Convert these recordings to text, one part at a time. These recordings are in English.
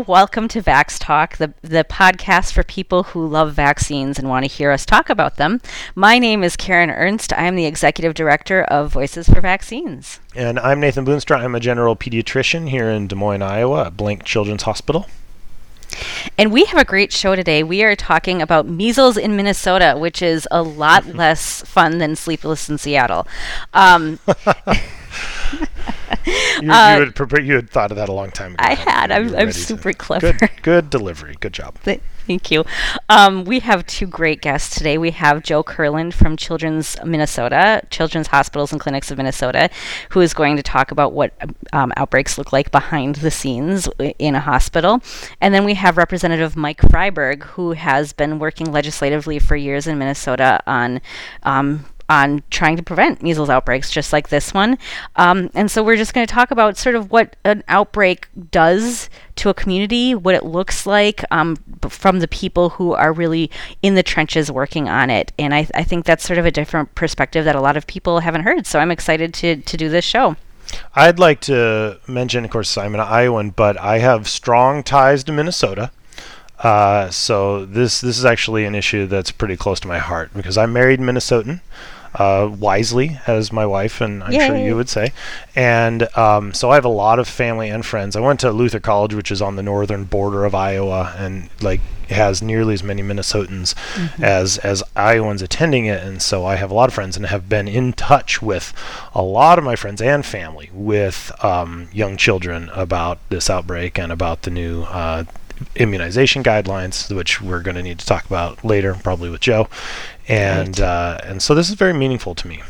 Welcome to Vax Talk, the, the podcast for people who love vaccines and want to hear us talk about them. My name is Karen Ernst. I am the executive director of Voices for Vaccines. And I'm Nathan Boonstra. I'm a general pediatrician here in Des Moines, Iowa at Blank Children's Hospital. And we have a great show today. We are talking about measles in Minnesota, which is a lot less fun than Sleepless in Seattle. Um, you, uh, you, had you had thought of that a long time ago. I had. I'm, I'm super to. clever. Good, good delivery. Good job. Thank you. Um, we have two great guests today. We have Joe Kurland from Children's Minnesota, Children's Hospitals and Clinics of Minnesota, who is going to talk about what um, outbreaks look like behind the scenes in a hospital. And then we have Representative Mike Freiberg, who has been working legislatively for years in Minnesota on um, on trying to prevent measles outbreaks just like this one. Um, and so we're just going to talk about sort of what an outbreak does to a community, what it looks like um, from the people who are really in the trenches working on it. And I, I think that's sort of a different perspective that a lot of people haven't heard. So I'm excited to, to do this show. I'd like to mention, of course, I'm an Iowan, but I have strong ties to Minnesota. Uh, so this this is actually an issue that's pretty close to my heart because I'm married Minnesotan uh, wisely, as my wife and I'm Yay. sure you would say. And um, so I have a lot of family and friends. I went to Luther College, which is on the northern border of Iowa, and like has nearly as many Minnesotans mm-hmm. as as Iowans attending it, and so I have a lot of friends and have been in touch with a lot of my friends and family with um, young children about this outbreak and about the new uh, immunization guidelines, which we're going to need to talk about later, probably with Joe. And right. uh, and so this is very meaningful to me.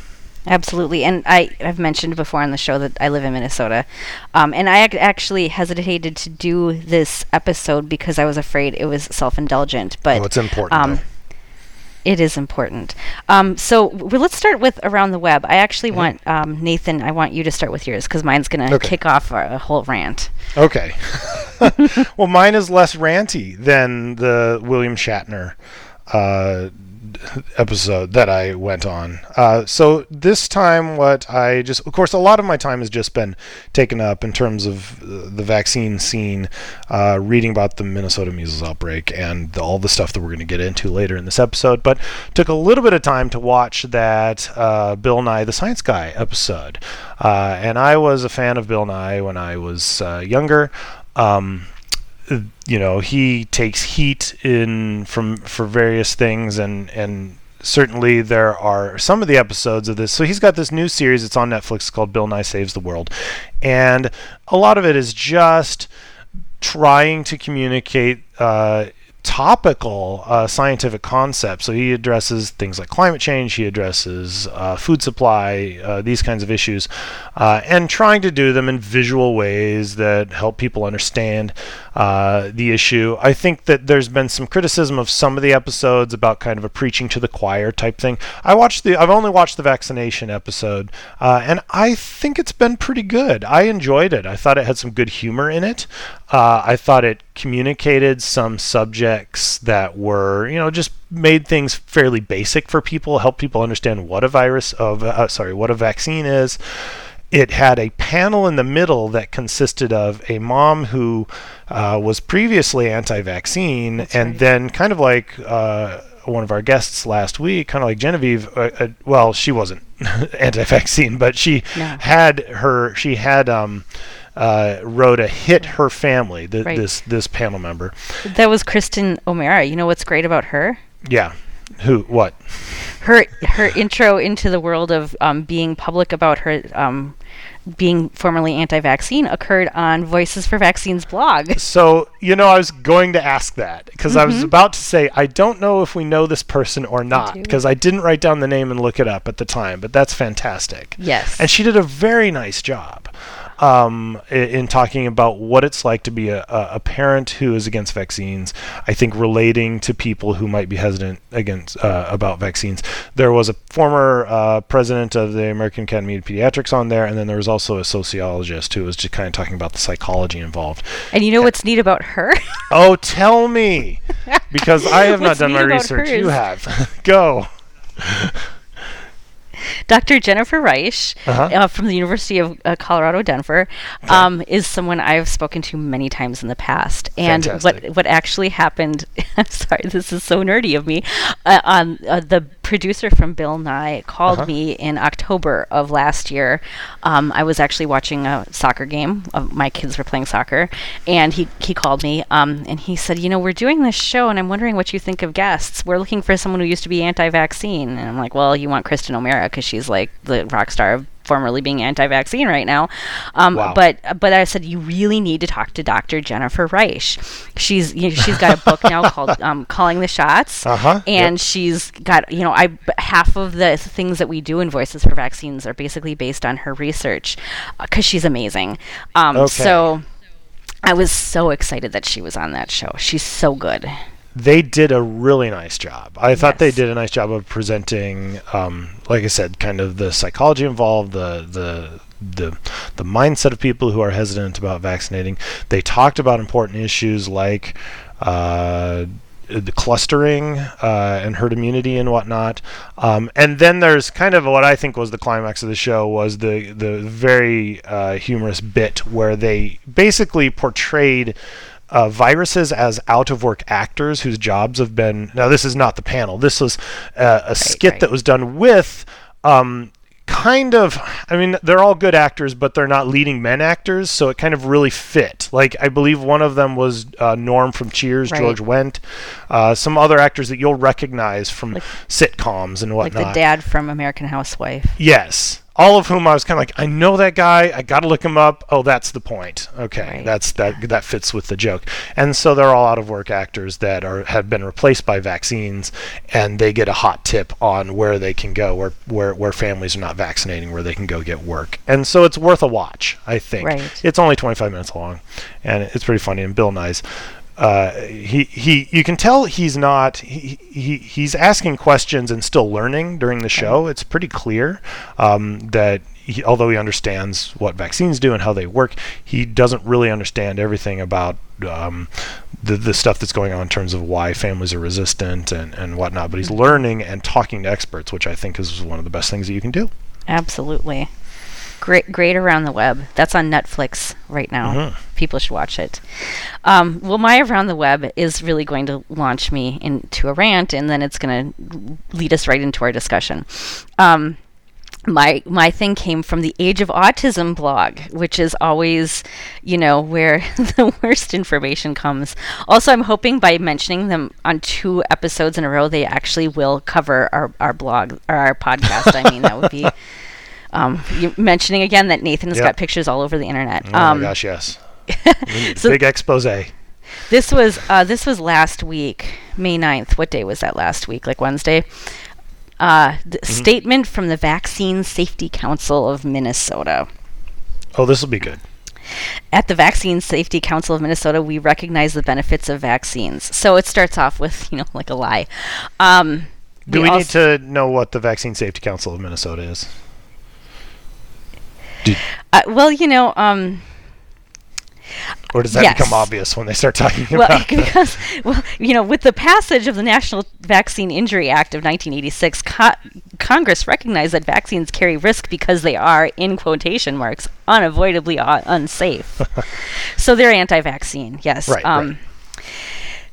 Absolutely, and I have mentioned before on the show that I live in Minnesota, um, and I ac- actually hesitated to do this episode because I was afraid it was self-indulgent. But oh, it's important. Um, it is important. Um, so well, let's start with around the web. I actually mm-hmm. want um, Nathan. I want you to start with yours because mine's going to okay. kick off a, a whole rant. Okay. well, mine is less ranty than the William Shatner uh, episode that I went on. Uh, so this time, what I just, of course, a lot of my time has just been taken up in terms of the vaccine scene, uh, reading about the Minnesota measles outbreak and all the stuff that we're going to get into later in this episode. But took a little bit of time to watch that uh, Bill Nye the Science Guy episode, uh, and I was a fan of Bill Nye when I was uh, younger. Um, you know he takes heat in from for various things and and certainly there are some of the episodes of this so he's got this new series it's on netflix called bill nye saves the world and a lot of it is just trying to communicate uh, topical uh, scientific concepts. So he addresses things like climate change, he addresses uh, food supply, uh, these kinds of issues, uh, and trying to do them in visual ways that help people understand uh, the issue. I think that there's been some criticism of some of the episodes about kind of a preaching to the choir type thing. I watched the, I've only watched the vaccination episode, uh, and I think it's been pretty good. I enjoyed it. I thought it had some good humor in it. I thought it communicated some subjects that were, you know, just made things fairly basic for people, help people understand what a virus of, uh, sorry, what a vaccine is. It had a panel in the middle that consisted of a mom who uh, was previously anti-vaccine, That's and right. then kind of like uh, one of our guests last week, kind of like Genevieve. Uh, uh, well, she wasn't anti-vaccine, but she no. had her. She had. Um, uh, Rhoda hit her family. Th- right. This this panel member. That was Kristen O'Meara. You know what's great about her? Yeah. Who? What? Her her intro into the world of um, being public about her um, being formerly anti-vaccine occurred on Voices for Vaccines blog. So, you know, I was going to ask that because mm-hmm. I was mm-hmm. about to say I don't know if we know this person or not because I, I, didn't write down the name and look it up at the time, but that's fantastic. Yes. And she did a very nice job um, in, talking about what it's like to be a, a, parent who is against vaccines. I think relating to people who might be hesitant against uh, about vaccines. There was a former uh, president of the American Academy of Pediatrics on there, and then there was also a sociologist who was just kind of talking about the psychology involved. And you know what's neat about her? oh, tell me, because I have not done my research. Hers? You have. Go. Dr. Jennifer Reich Uh-huh. uh, from the University of uh, Colorado, Denver, um, is someone I've spoken to many times in the past. And what Fantastic. what actually happened? I'm sorry, this is so nerdy of me. Uh, um, uh, the producer from Bill Nye called Uh-huh. me in October of last year. Um, I was actually watching a soccer game. Uh, my kids were playing soccer, and he he called me um, and he said, "You know, we're doing this show, and I'm wondering what you think of guests. We're looking for someone who used to be anti-vaccine." And I'm like, "Well, you want Kristen O'Meara because she's like the rock star of." Formerly being anti-vaccine right now, um, Wow. but but I said you really need to talk to Dr. Jennifer Reich. She's you know, she's got a book now called um, "Calling the Shots," Uh-huh, yep. and she's got you know I half of the things that we do in Voices for Vaccines are basically based on her research because she's amazing. Um, Okay. So I was so excited that she was on that show. She's so good. They did a really nice job. I thought they did a nice job of presenting, um, like I said, kind of the psychology involved, the the the the mindset of people who are hesitant about vaccinating. They talked about important issues like. Uh, the clustering uh, and herd immunity and whatnot, um, and then there's kind of what I think was the climax of the show was the the very uh, humorous bit where they basically portrayed uh, viruses as out of work actors whose jobs have been. Now, this is not the panel. This was uh, a skit right. that was done with. Um, kind of i mean they're all good actors but they're not leading men actors so it kind of really fit like i believe one of them was uh, norm from cheers Right. george wendt uh, some other actors that you'll recognize from Like- sitcoms and whatnot Like the dad from American Housewife. Yes. All of whom I was kind of like, I know that guy. I got to look him up. Oh, that's the point. Okay, Right. that's that. That fits with the joke. And so they're all out of work actors that are have been replaced by vaccines, and they get a hot tip on where they can go, where where where families are not vaccinating, where they can go get work. And so it's worth a watch. I think Right. it's only 25 minutes long, and it's pretty funny. And Bill Nye's uh, he he you can tell he's not he, he he's asking questions and still learning during the show. It's pretty clear um, that he, although he understands what vaccines do and how they work, he doesn't really understand everything about um, the the stuff that's going on in terms of why families are resistant and and whatnot. But he's learning and talking to experts, which I think is one of the best things that you can do. Absolutely. Great, great around the web. That's on Netflix right now. Mhm. People should watch it. Um, well, my around the web is really going to launch me into a rant, and then it's going to lead us right into our discussion. Um, my my thing came from the Age of Autism blog, which is always, you know, where the worst information comes. Also, I'm hoping by mentioning them on two episodes in a row, they actually will cover our, our blog or our podcast. I mean, that would be um, you mentioning again that Nathan has Yep. got pictures all over the internet. Oh um, my gosh, yes. so Big expose. this was uh, this was last week, May 9th. What day was that last week? Like Wednesday. Uh, the Mm-hmm. Statement from the Vaccine Safety Council of Minnesota. Oh, this will be good. At the Vaccine Safety Council of Minnesota, we recognize the benefits of vaccines. So it starts off with, you know, like a lie. Um, Do we, need also- to know what the Vaccine Safety Council of Minnesota is? Do, Uh, well, you know, um, or does that Yes. become obvious when they start talking well, about because well, you know, with the passage of the National Vaccine Injury Act of 1986, co- Congress recognized that vaccines carry risk because they are, in quotation marks, unavoidably uh, unsafe. so they're anti-vaccine, yes. Right, um, right.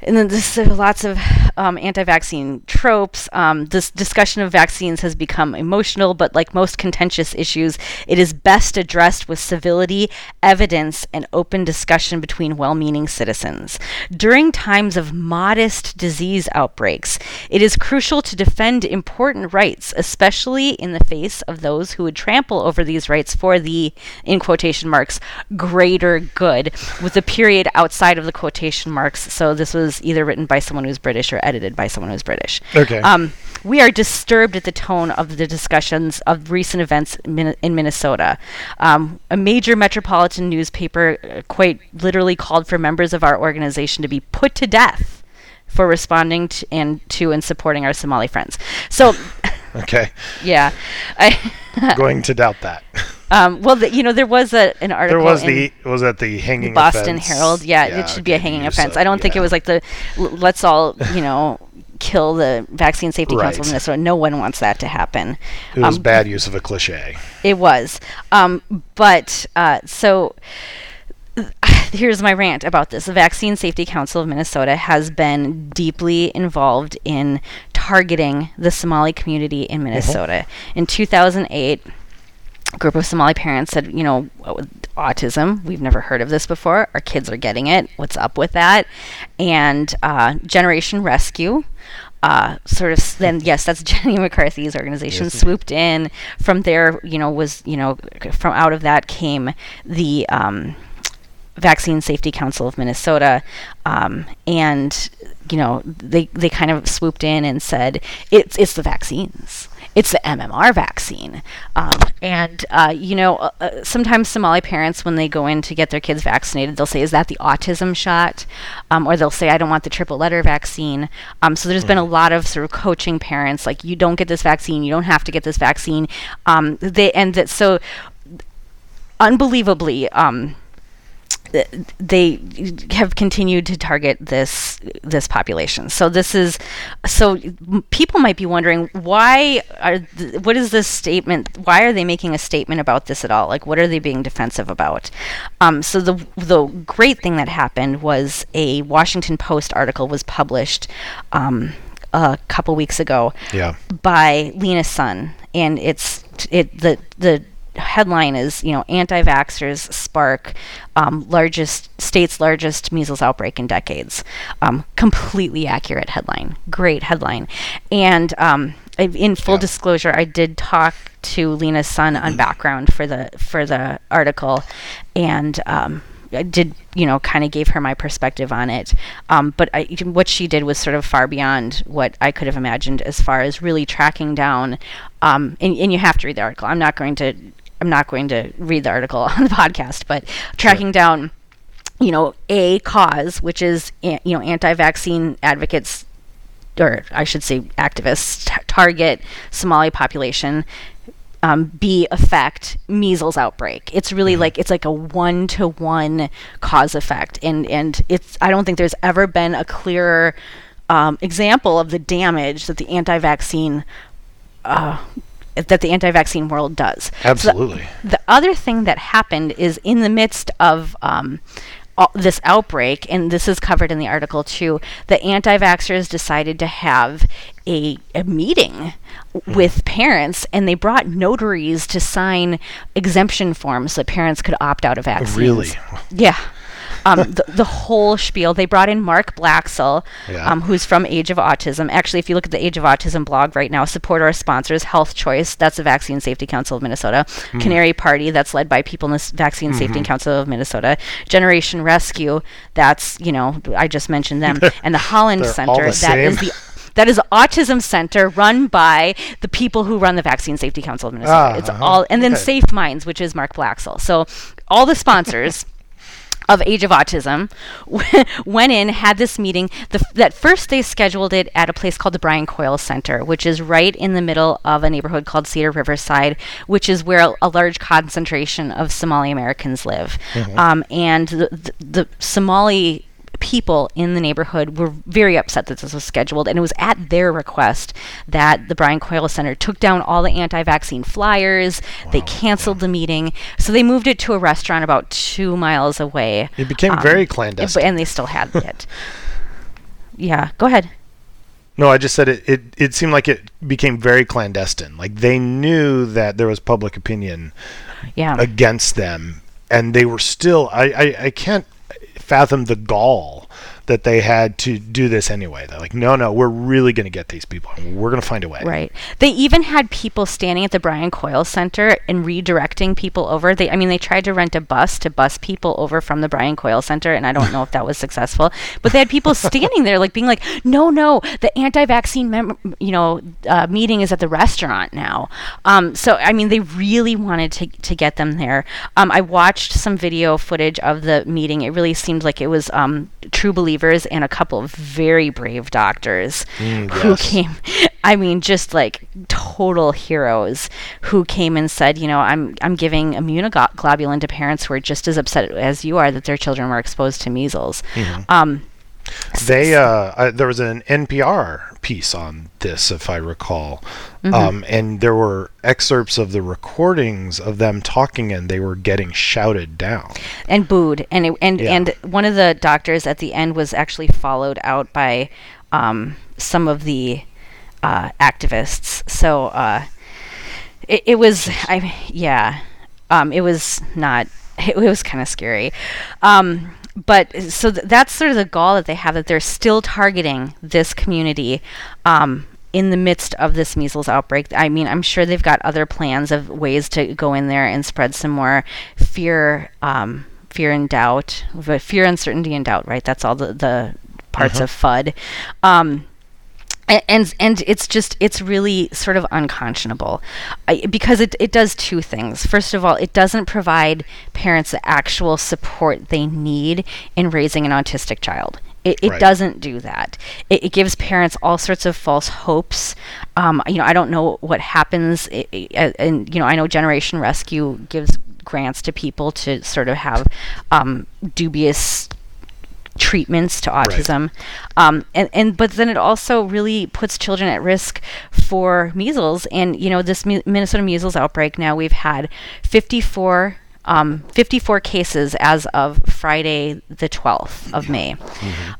And then this, there are lots of um, anti-vaccine tropes. Um, this discussion of vaccines has become emotional, but like most contentious issues, it is best addressed with civility, evidence, and open discussion between well-meaning citizens. During times of modest disease outbreaks, it is crucial to defend important rights, especially in the face of those who would trample over these rights for the, in quotation marks, greater good, with a period outside of the quotation marks. So this was either written by someone who's British or edited by someone who's British. Okay. Um, we are disturbed at the tone of the discussions of recent events Min- in Minnesota. Um, a major metropolitan newspaper uh, quite literally called for members of our organization to be put to death for responding to and to and supporting our Somali friends. So, okay, yeah, I. going to doubt that. Um, well, the, you know, there was a, an article. there was in the was that the hanging Boston offense? Herald. Yeah, it should be a hanging offense. said- I don't think it was like the let's all, you know, kill the Vaccine Safety Council of Right. Minnesota. No one wants that to happen. It was Um, bad use of a cliche. It was. Um, but uh, so here's my rant about this. The Vaccine Safety Council of Minnesota has been deeply involved in targeting the Somali community in Minnesota. In 2008, a group of Somali parents said, you know, autism, we've never heard of this before. Our kids are getting it. What's up with that? And uh, Generation Rescue. Uh, sort of then yes that's jenny mccarthy's organization Yes, swooped in from there you know was you know from out of that came the um, Vaccine Safety Council of Minnesota, um, and you know they they kind of swooped in and said it's it's the vaccines. It's the MMR vaccine, um, and uh, you know uh, uh, sometimes Somali parents when they go in to get their kids vaccinated, they'll say, "Is that the autism shot?" Um, or they'll say, "I don't want the triple letter vaccine." Um, so there's been a lot of sort of coaching parents like, "You don't get this vaccine. You don't have to get this vaccine." Um, they and that so unbelievably. Um, they have continued to target this this population. So this is so people might be wondering why are th- what is this statement? Why are they making a statement about this at all? Like what are they being defensive about? Um, so the the great thing that happened was a Washington Post article was published. Um, a couple weeks ago Yeah. by Lena Sun, and it's it the the headline is you know anti-vaxxers spark um, largest state's largest measles outbreak in decades. Um, completely accurate headline, great headline, and um, in full Yeah. disclosure, I did talk to Lena Sun on background for the for the article, and um, I did, you know, kind of gave her my perspective on it. Um, but I, what she did was sort of far beyond what I could have imagined as far as really tracking down. Um, and, and you have to read the article. I'm not going to. I'm not going to read the article on the podcast, but tracking down, you know, a cause, which is you know anti-vaccine advocates or I should say activists t- target Somali population. Um, B affect measles outbreak. It's really like it's like a one to one cause effect, and and it's I don't think there's ever been a clearer um, example of the damage that the anti-vaccine uh, that the anti-vaccine world does. So the- Absolutely. the other thing that happened is in the midst of um, all, this outbreak, and this is covered in the article too, the anti vaxxers decided to have a, a meeting with parents, and they brought notaries to sign exemption forms so that parents could opt out of vaccines. Really? Yeah. Um, the, the whole spiel. They brought in Mark Blaxill, Yeah. um, who's from Age of Autism. Actually, if you look at the Age of Autism blog right now, support our sponsors, Health Choice, that's the Vaccine Safety Council of Minnesota, Hmm. Canary Party, that's led by people in the Vaccine Mm-hmm. Safety Council of Minnesota, Generation Rescue, that's, you know, I just mentioned them, and the Holland Center, the that is the that is autism center run by the people who run the Vaccine Safety Council of Minnesota. Ah, it's uh-huh. all, and then Okay. Safe Minds, which is Mark Blaxill. So all the sponsors of Age of Autism went in, had this meeting. The, that first they scheduled it at a place called the Brian Coyle Center, which is right in the middle of a neighborhood called Cedar Riverside, which is where a, a large concentration of Somali Americans live. Um, and the, the, the Somali people in the neighborhood were very upset that this was scheduled, and it was at their request that the Brian Coyle Center took down all the anti-vaccine flyers. They canceled the meeting, so they moved it to a restaurant about two miles away. It became Um, very and- clandestine. and they still had it. Yeah, go ahead. No, I just said it, it. It seemed like it became very clandestine. Like they knew that there was public opinion Yeah, against them, and they were still. I, I, I can't fathom the gall that they had to do this anyway. They're like, no, no, we're really going to get these people. We're going to find a way. Right. They even had people standing at the Brian Coyle Center and redirecting people over. They, I mean, they tried to rent a bus to bus people over from the Brian Coyle Center, and I don't know if that was successful. But they had people standing there, like being like, "No, no, the anti-vaccine, mem- you know, uh, meeting is at the restaurant now." Um, so, I mean, they really wanted to to get them there. Um, I watched some video footage of the meeting. It really seemed like it was um, true believers and a couple of very brave doctors Mm, who yes. came I mean just like total heroes who came and said, you know, I'm I'm giving immunoglobulin to parents who are just as upset as you are that their children were exposed to measles. Mm-hmm. Um They uh, I, there was an NPR piece on this, if I recall, Mm-hmm. um, and there were excerpts of the recordings of them talking, and they were getting shouted down. and booed and it, and Yeah. and one of the doctors at the end was actually followed out by um, some of the uh, activists so uh, it, it was I yeah um, it was not it, was kind of scary um, but so th- that's sort of the gall that they have that they're still targeting this community um, in the midst of this measles outbreak. I mean, I'm sure they've got other plans of ways to go in there and spread some more fear, um, fear and doubt, fear, uncertainty, and doubt. Right? That's all the the parts of FUD. Um, and and it's just it's really sort of unconscionable. I, because it, it does two things. First of all it doesn't provide parents the actual support they need in raising an autistic child. It, it Right. doesn't do that. It, it gives parents all sorts of false hopes. Um, you know i don't know what happens i i uh, and you know i know generation rescue gives grants to people to sort of have um, dubious treatments to autism um, and, and but then it also really puts children at risk for measles and you know this Mi- minnesota measles outbreak now we've had 54 um, 54 cases as of Friday, the 12th of May,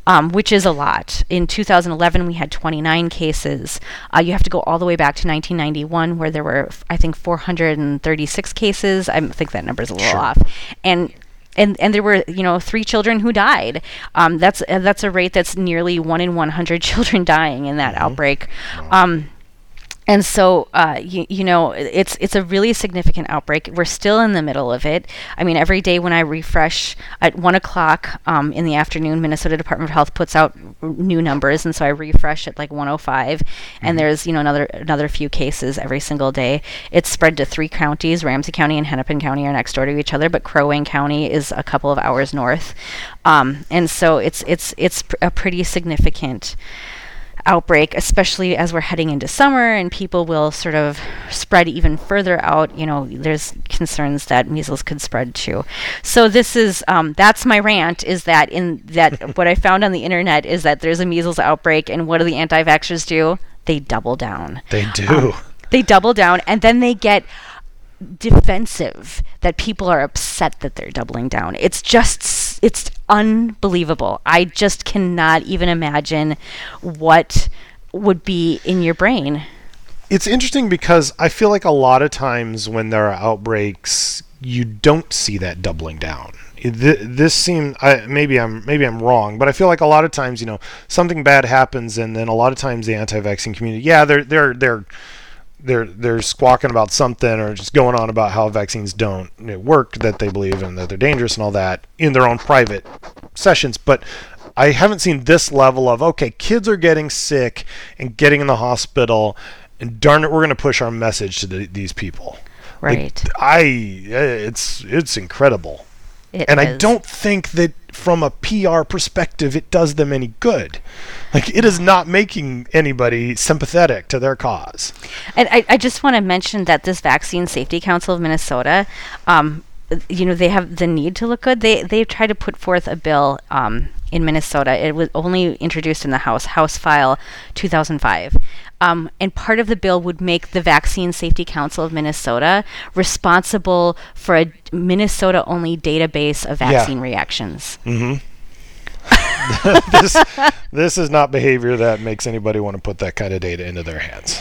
um, which is a lot. In 2011, we had 29 cases. Uh, you have to go all the way back to 1991, where there were, f- I think, 436 cases. I think that number is a little Sure. off. And and and there were you know three children who died. Um, that's uh, that's a rate that's nearly one in 100 children dying in that outbreak. Um, and so, uh, you, you know, it's it's a really significant outbreak. We're still in the middle of it. I mean, every day when I refresh at one o'clock um, in the afternoon, Minnesota Department of Health puts out r- new numbers, and so I refresh at like 105, and there's you know another another few cases every single day. It's spread to three counties: Ramsey County and Hennepin County are next door to each other, but Crow Wing County is a couple of hours north, um, and so it's it's it's pr- a pretty significant outbreak, especially as we're heading into summer and people will sort of spread even further out. You know, there's concerns that measles could spread too. So this is um, that's my rant. Is that in that what I found on the internet is that there's a measles outbreak and what do the anti-vaxxers do? They double down. They do. They double down and then they get defensive that people are upset that they're doubling down. It's just it's unbelievable. I just cannot even imagine what would be in your brain. It's interesting because I feel like a lot of times when there are outbreaks, you don't see that doubling down. Th- This seemed I, maybe I'm maybe I'm wrong, but I feel like a lot of times you know something bad happens, and then a lot of times the anti-vaccine community, yeah, they're they're they're they're they're squawking about something or just going on about how vaccines don't work that they believe and that they're dangerous and all that in their own private sessions. But I haven't seen this level of okay kids are getting sick and getting in the hospital and darn it we're going to push our message to the, these people. Like, Right. I it's it's incredible It and I don't think that from a PR perspective it does them any good. Like it is not making anybody sympathetic to their cause. And I, I just want to mention that this Vaccine Safety Council of Minnesota, um, you know, they have the need to look good. They they tried to put forth a bill um, in Minnesota. It was only introduced in the House, House File 2005. Um, and part of the bill would make the Vaccine Safety Council of Minnesota responsible for a Minnesota only database of vaccine Yeah. reactions. this this is not behavior that makes anybody want to put that kind of data into their hands.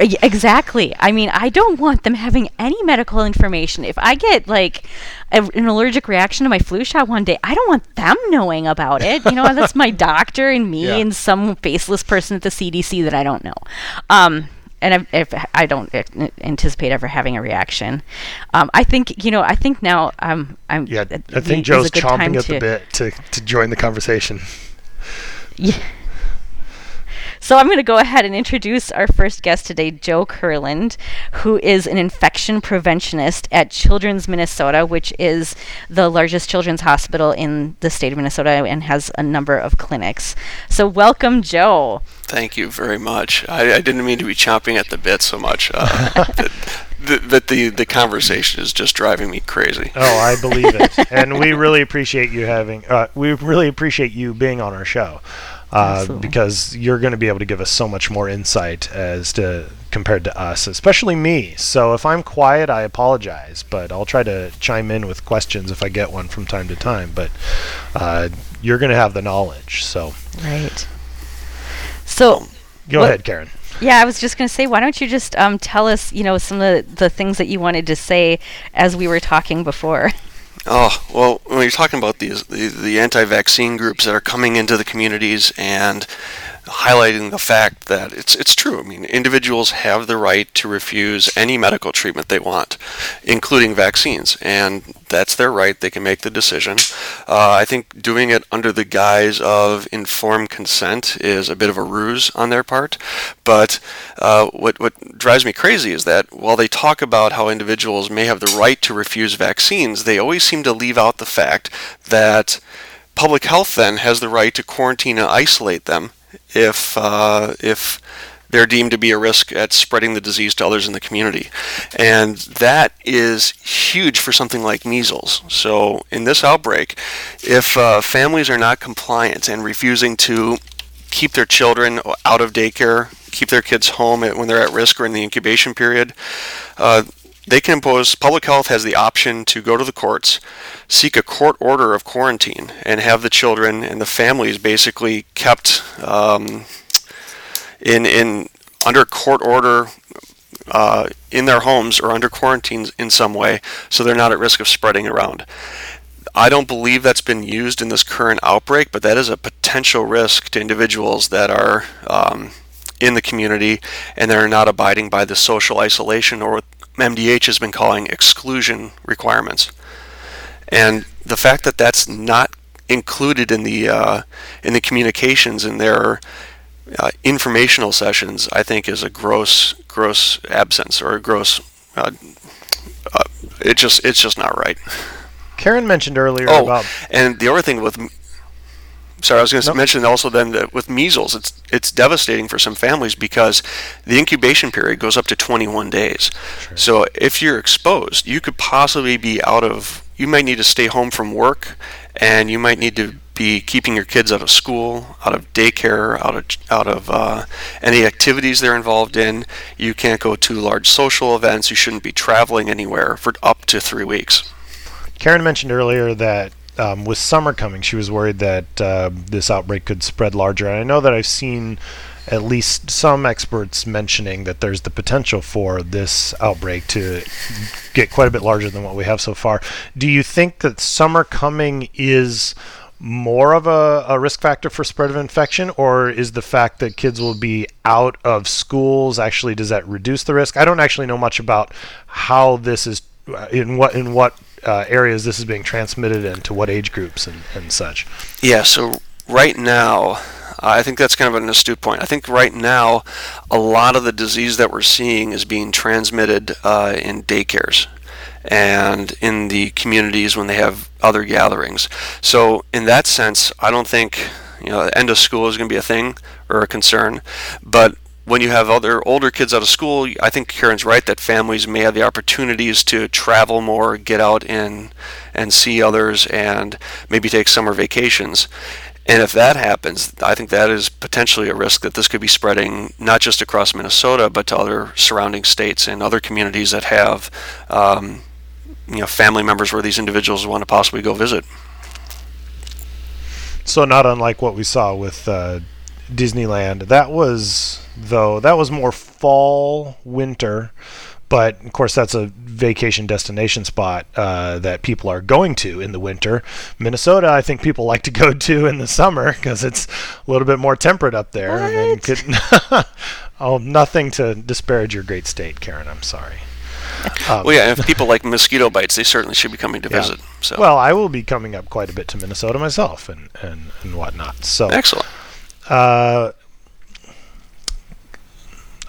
Exactly. I mean, I don't want them having any medical information. If I get like a, an allergic reaction to my flu shot one day, I don't want them knowing about it. You know, that's my doctor and me Yeah. and some faceless person at the CDC that I don't know. Um, and I, if I don't uh, anticipate ever having a reaction, um, I think you know. I think now um, I'm. Yeah, I think Joe's a good time chomping at the bit to, to join the conversation. Yeah. So I'm going to go ahead and introduce our first guest today, Joe Kurland, who is an infection preventionist at Children's Minnesota, which is the largest children's hospital in the state of Minnesota and has a number of clinics. So welcome, Joe. Thank you very much. I, I didn't mean to be chomping at the bit so much. Uh, that the the conversation is just driving me crazy. Oh, I believe it, and we really appreciate you having. Uh, we really appreciate you being on our show. Uh, because you're going to be able to give us so much more insight as to compared to us, especially me. So if I'm quiet, I apologize, but I'll try to chime in with questions if I get one from time to time. But uh, you're going to have the knowledge, so Right. So, go ahead, Karen. yeah, I was just going to say, why don't you just um, tell us, you know, some of the, the things that you wanted to say as we were talking before? Oh well, when you're talking about these the, the anti-vaccine groups that are coming into the communities and highlighting the fact that it's it's true. I mean, individuals have the right to refuse any medical treatment they want, including vaccines, and that's their right. They can make the decision. Uh, I think doing it under the guise of informed consent is a bit of a ruse on their part. But uh, what what drives me crazy is that while they talk about how individuals may have the right to refuse vaccines, they always seem to leave out the fact that public health then has the right to quarantine and isolate them if uh, if they're deemed to be a risk at spreading the disease to others in the community. And that is huge for something like measles. So, in this outbreak, if uh, families are not compliant and refusing to keep their children out of daycare, keep their kids home when they're at risk or in the incubation period, uh, they can impose, public health has the option to go to the courts, seek a court order of quarantine, and have the children and the families basically kept um, in, in under court order uh, in their homes or under quarantine in some way so they're not at risk of spreading around. I don't believe that's been used in this current outbreak, but that is a potential risk to individuals that are um, in the community and they're not abiding by the social isolation or MDH has been calling exclusion requirements. And the fact that that's not included in the uh, in the communications in their uh, informational sessions, I think, is a gross gross absence or a gross. Uh, uh, it just it's just not right. Karen mentioned earlier Oh, about and the other thing with, sorry, I was going to Nope. mention also then that with measles, it's it's devastating for some families because the incubation period goes up to 21 days. So if you're exposed, you could possibly be out of. You might need to stay home from work, and you might need to be keeping your kids out of school, out of daycare, out of out of uh, any activities they're involved in. You can't go to large social events. You shouldn't be traveling anywhere for up to three weeks. Karen mentioned earlier that um, with summer coming, she was worried that uh, this outbreak could spread larger. And I know that I've seen at least some experts mentioning that there's the potential for this outbreak to get quite a bit larger than what we have so far. Do you think that summer coming is more of a, a risk factor for spread of infection, or is the fact that kids will be out of schools actually does that reduce the risk? I don't actually know much about how this is uh, in what in what uh, areas this is being transmitted and to what age groups and, and such. Yeah, so right now, I think that's kind of an astute point. I think right now, a lot of the disease that we're seeing is being transmitted uh, in daycares and in the communities when they have other gatherings. So, in that sense, I don't think you know end of school is going to be a thing or a concern, but when you have other older kids out of school, I think Karen's right that families may have the opportunities to travel more, get out and and see others, and maybe take summer vacations. And if that happens, I think that is potentially a risk that this could be spreading not just across Minnesota, but to other surrounding states and other communities that have, um, you know, family members where these individuals want to possibly go visit. So not unlike what we saw with uh, Disneyland. That was though that was more fall winter, but of course that's a vacation destination spot uh, that people are going to in the winter. Minnesota, I think people like to go to in the summer because it's a little bit more temperate up there. What? could- oh, nothing to disparage your great state, Karen. I'm sorry. Um, Well, yeah, if people like mosquito bites, they certainly should be coming to Yeah. visit. So, Well, I will be coming up quite a bit to Minnesota myself and, and, and whatnot. So excellent. Uh,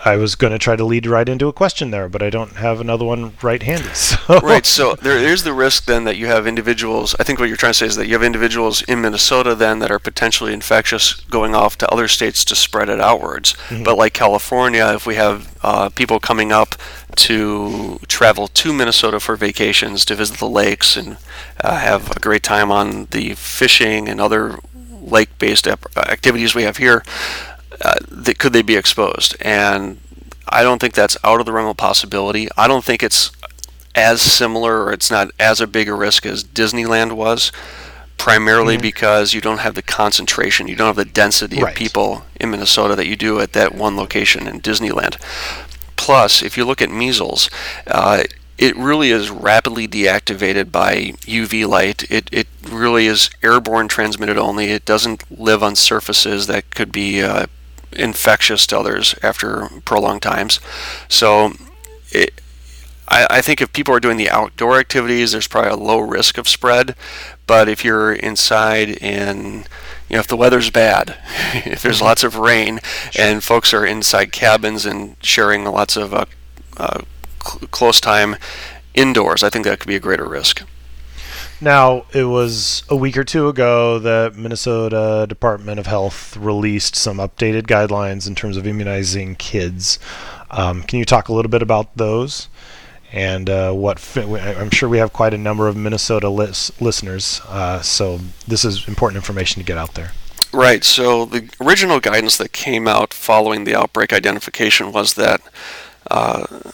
I was going to try to lead right into a question there, but I don't have another one right handy. So Right. So there is the risk then that you have individuals. I think what you're trying to say is that you have individuals in Minnesota then that are potentially infectious going off to other states to spread it outwards. But like California, if we have uh, people coming up to travel to Minnesota for vacations to visit the lakes and uh, have a great time on the fishing and other lake-based activities we have here, uh, that could they be exposed? And I don't think that's out of the realm of possibility. I don't think it's as similar or it's not as a big a risk as Disneyland was, primarily mm-hmm. because you don't have the concentration, you don't have the density right. of people in Minnesota that you do at that one location in Disneyland. Plus, if you look at measles, uh, it really is rapidly deactivated by UV light. It, it really is airborne transmitted only. It doesn't live on surfaces that could be uh, infectious to others after prolonged times. So, it, I, I think if people are doing the outdoor activities, there's probably a low risk of spread. But if you're inside and you know, if the weather's bad, if there's mm-hmm. lots of rain, sure. and folks are inside cabins and sharing lots of uh, uh, cl- close time indoors, I think that could be a greater risk. Now, it was a week or two ago that Minnesota Department of Health released some updated guidelines in terms of immunizing kids. Um, can you talk a little bit about those? And uh, what fi- I'm sure we have quite a number of Minnesota lis- listeners, uh, so this is important information to get out there. Right. So the original guidance that came out following the outbreak identification was that uh,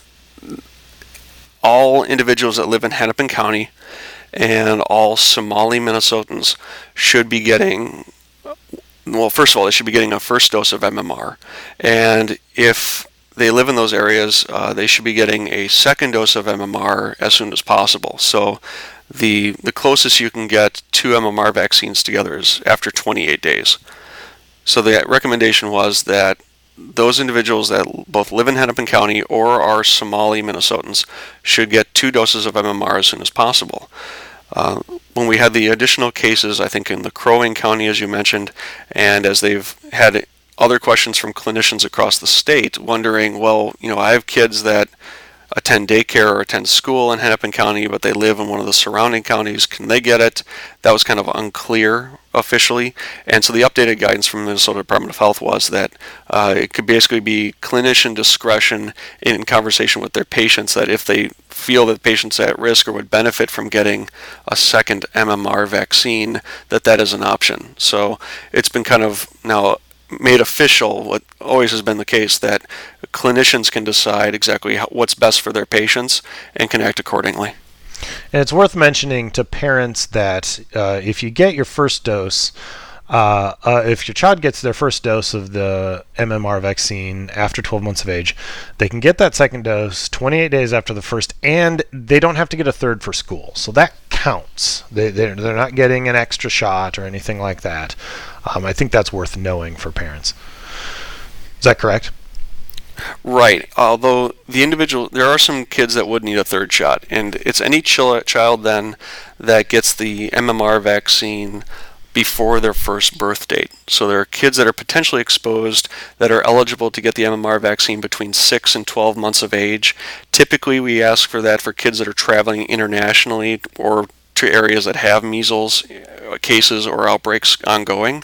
all individuals that live in Hennepin County and all Somali Minnesotans should be getting well, first of all, they should be getting a first dose of MMR. And if they live in those areas, uh, they should be getting a second dose of MMR as soon as possible. So the, the closest you can get two MMR vaccines together is after 28 days. So the recommendation was that those individuals that both live in Hennepin County or are Somali Minnesotans should get two doses of MMR as soon as possible. Uh, when we had the additional cases, I think in the Crow Wing County, as you mentioned, and as they've had other questions from clinicians across the state, wondering, well, you know, I have kids that attend daycare or attend school in Hennepin County, but they live in one of the surrounding counties. Can they get it? That was kind of unclear officially. And so the updated guidance from the Minnesota Department of Health was that uh, it could basically be clinician discretion in conversation with their patients that if they feel that the patient's at risk or would benefit from getting a second MMR vaccine, that that is an option. So it's been kind of now made official what always has been the case that clinicians can decide exactly how, what's best for their patients and can act accordingly. And it's worth mentioning to parents that uh, if you get your first dose, uh, uh, if your child gets their first dose of the MMR vaccine after 12 months of age, they can get that second dose 28 days after the first, and they don't have to get a third for school. So that counts. They, they're, they're not getting an extra shot or anything like that. Um, I think that's worth knowing for parents. Is that correct? Right. Although the individual, there are some kids that would need a third shot, and it's any child then that gets the MMR vaccine before their first birth date. So there are kids that are potentially exposed that are eligible to get the MMR vaccine between 6 and 12 months of age. Typically, we ask for that for kids that are traveling internationally or to areas that have measles uh, cases or outbreaks ongoing.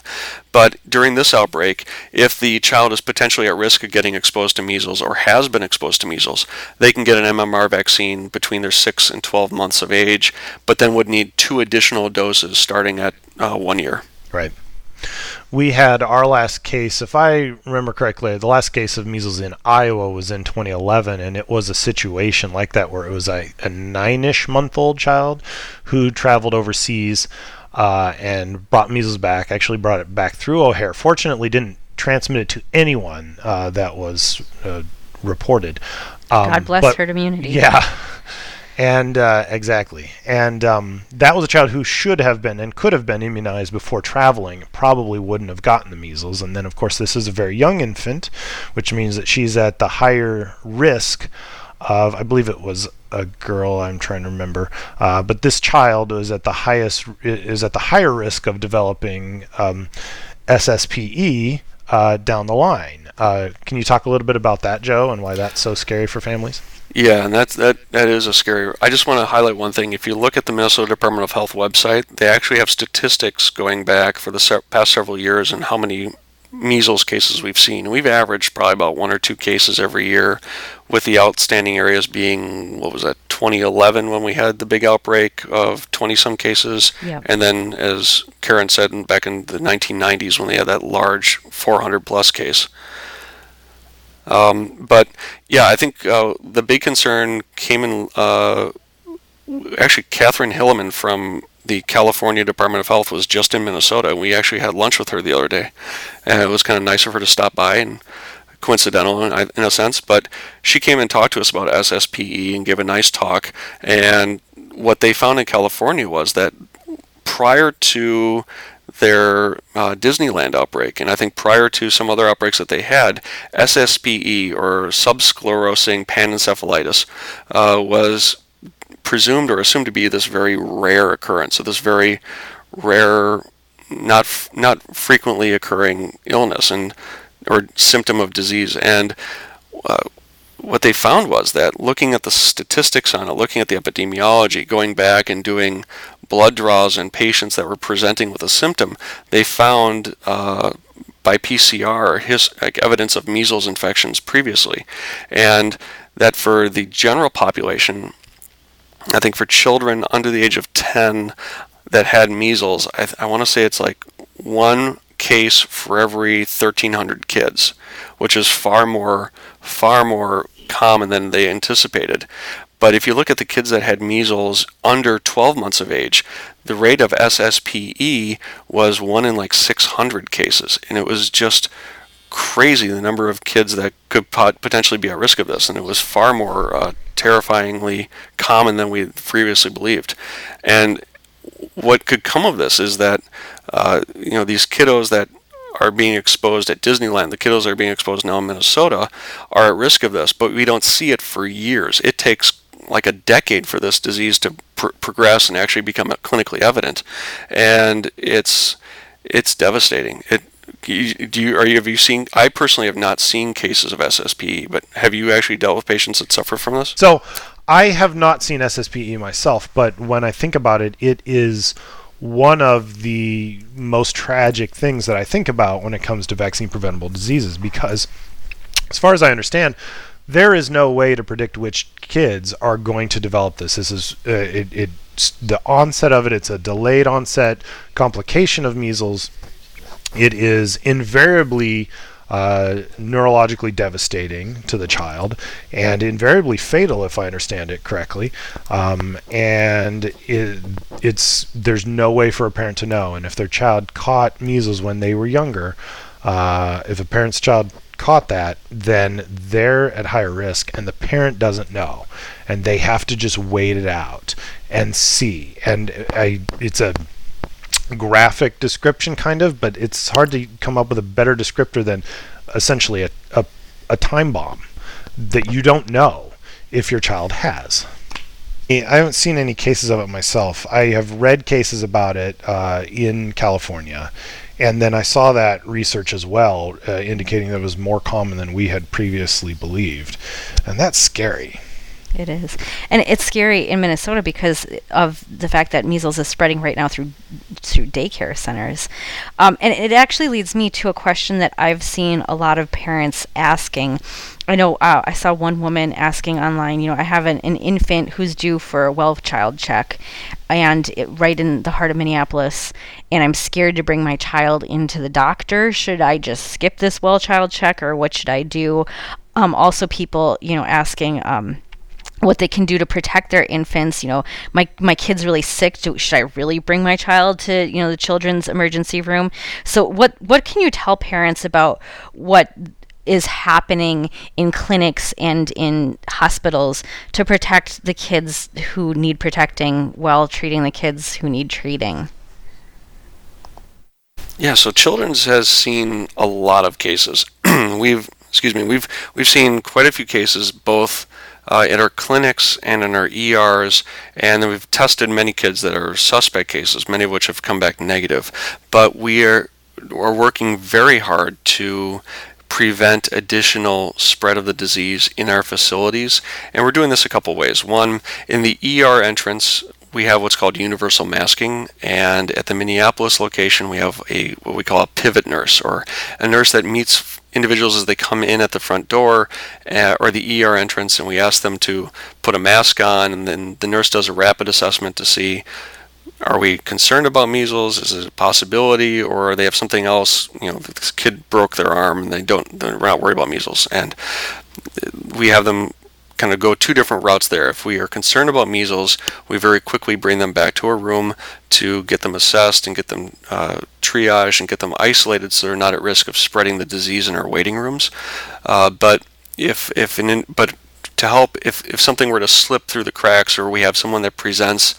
But during this outbreak, if the child is potentially at risk of getting exposed to measles or has been exposed to measles, they can get an MMR vaccine between their 6 and 12 months of age, but then would need two additional doses starting at uh, one year. Right we had our last case, if I remember correctly, the last case of measles in Iowa was in 2011, and it was a situation like that where it was a, a nine-ish month old child who traveled overseas uh, and brought measles back. Actually, brought it back through O'Hare. Fortunately, didn't transmit it to anyone uh, that was uh, reported. Um, God bless but, herd immunity. Yeah. And uh, exactly. And um, that was a child who should have been and could have been immunized before traveling, probably wouldn't have gotten the measles. And then, of course, this is a very young infant, which means that she's at the higher risk of, I believe it was a girl, I'm trying to remember, uh, but this child is at the highest, is at the higher risk of developing um, SSPE uh, down the line. Uh, can you talk a little bit about that, Joe, and why that's so scary for families? Yeah, and that's that that is a scary. I just want to highlight one thing. If you look at the Minnesota Department of Health website, they actually have statistics going back for the se- past several years and how many measles cases we've seen. We've averaged probably about one or two cases every year, with the outstanding areas being what was that 2011 when we had the big outbreak of 20 some cases, Yep. and then as Karen said back in the 1990s when they had that large 400 plus case. Um, but yeah, I think uh, the big concern came in. Uh, actually, Catherine Hilleman from the California Department of Health was just in Minnesota, we actually had lunch with her the other day, and it was kind of nice of her to stop by and coincidental in, in a sense, but she came and talked to us about SSPE and gave a nice talk. And what they found in California was that prior to their uh, Disneyland outbreak, and I think prior to some other outbreaks that they had, SSPE or subsclerosing panencephalitis uh, was presumed or assumed to be this very rare occurrence. So this very rare, not f- not frequently occurring illness and or symptom of disease. And uh, what they found was that looking at the statistics on it, looking at the epidemiology, going back and doing blood draws in patients that were presenting with a symptom, they found uh, by PCR his, like evidence of measles infections previously, and that for the general population, I think for children under the age of 10 that had measles, I, I want to say it's like one case for every 1,300 kids, which is far more, far more common than they anticipated. But if you look at the kids that had measles under 12 months of age, the rate of SSPE was one in like 600 cases, and it was just crazy the number of kids that could pot- potentially be at risk of this, and it was far more uh, terrifyingly common than we previously believed. And what could come of this is that uh, you know these kiddos that are being exposed at Disneyland, the kiddos that are being exposed now in Minnesota, are at risk of this, but we don't see it for years. It takes like a decade for this disease to pr- progress and actually become clinically evident, and it's it's devastating. It do you are you have you seen? I personally have not seen cases of SSPE, but have you actually dealt with patients that suffer from this? So I have not seen SSPE myself, but when I think about it, it is one of the most tragic things that I think about when it comes to vaccine preventable diseases because, as far as I understand, there is no way to predict which kids are going to develop this. This is uh, it, the onset of it. It's a delayed onset complication of measles. It is invariably uh, neurologically devastating to the child and invariably fatal, if I understand it correctly. Um, and it, it's there's no way for a parent to know. And if their child caught measles when they were younger, uh, if a parent's child caught that, then they're at higher risk, and the parent doesn't know, and they have to just wait it out and see. And I, it's a graphic description kind of but it's hard to come up with a better descriptor than essentially a, a, a time bomb that you don't know if your child has I haven't seen any cases of it myself. I have read cases about it uh, in California, and then I saw that research as well, uh, indicating that it was more common than we had previously believed, and that's scary. It is. And it's scary in Minnesota because of the fact that measles is spreading right now through through daycare centers. Um, and it actually leads me to a question that I've seen a lot of parents asking. I know uh, I saw one woman asking online, you know, I have an, an infant who's due for a well child check and it, right in the heart of Minneapolis, and I'm scared to bring my child into the doctor. Should I just skip this well child check or what should I do? Um, also, people, you know, asking, um, what they can do to protect their infants. You know, my my kid's really sick. Do, should I really bring my child to you know the children's emergency room? So what what can you tell parents about what is happening in clinics and in hospitals to protect the kids who need protecting while treating the kids who need treating? Yeah, so Children's has seen a lot of cases. we've excuse me, we've we've seen quite a few cases both uh, in our clinics and in our ERs, and we've tested many kids that are suspect cases, many of which have come back negative. But we are are working very hard to prevent additional spread of the disease in our facilities, and we're doing this a couple ways. One, in the ER entrance, we have what's called universal masking, and at the Minneapolis location, we have a what we call a pivot nurse, or a nurse that meets individuals as they come in at the front door uh, or the ER entrance, and we ask them to put a mask on, and then the nurse does a rapid assessment to see are we concerned about measles? Is it a possibility, or they have something else? You know, this kid broke their arm, and they don't. They're not worried about measles, and we have them kind of go two different routes there. If we are concerned about measles, we very quickly bring them back to a room to get them assessed and get them uh, triaged and get them isolated so they're not at risk of spreading the disease in our waiting rooms. Uh, but if if an, but to help if if something were to slip through the cracks or we have someone that presents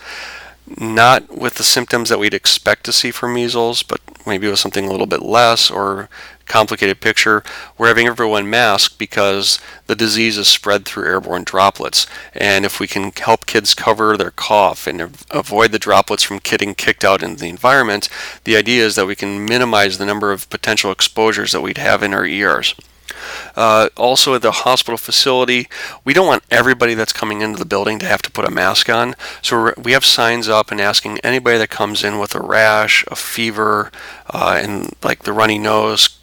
not with the symptoms that we'd expect to see for measles, but maybe with something a little bit less or complicated picture. We're having everyone mask because the disease is spread through airborne droplets. And if we can help kids cover their cough and avoid the droplets from getting kicked out into the environment, the idea is that we can minimize the number of potential exposures that we'd have in our ERs. Uh, also, at the hospital facility, we don't want everybody that's coming into the building to have to put a mask on. So we have signs up and asking anybody that comes in with a rash, a fever, uh, and like the runny nose,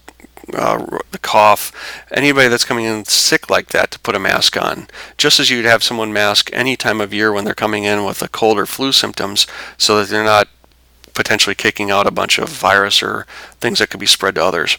uh, the cough, anybody that's coming in sick like that to put a mask on. Just as you'd have someone mask any time of year when they're coming in with a cold or flu symptoms so that they're not potentially kicking out a bunch of virus or things that could be spread to others.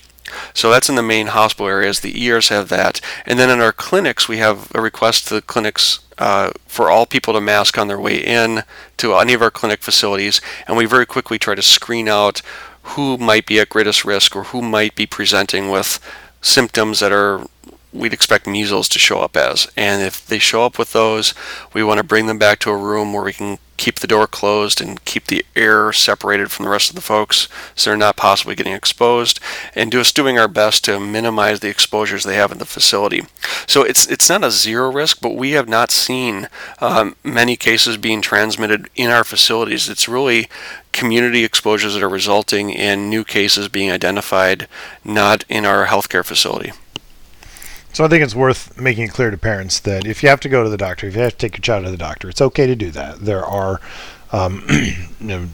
So that's in the main hospital areas. The ERs have that. And then in our clinics, we have a request to the clinics uh, for all people to mask on their way in to any of our clinic facilities. And we very quickly try to screen out who might be at greatest risk or who might be presenting with symptoms that are we'd expect measles to show up as. And if they show up with those, we want to bring them back to a room where we can keep the door closed and keep the air separated from the rest of the folks so they're not possibly getting exposed and just doing our best to minimize the exposures they have in the facility. So it's it's not a zero risk, but we have not seen um, many cases being transmitted in our facilities. It's really community exposures that are resulting in new cases being identified, not in our healthcare facility. So I think it's worth making it clear to parents that if you have to go to the doctor, if you have to take your child to the doctor, it's okay to do that. There are um, you know,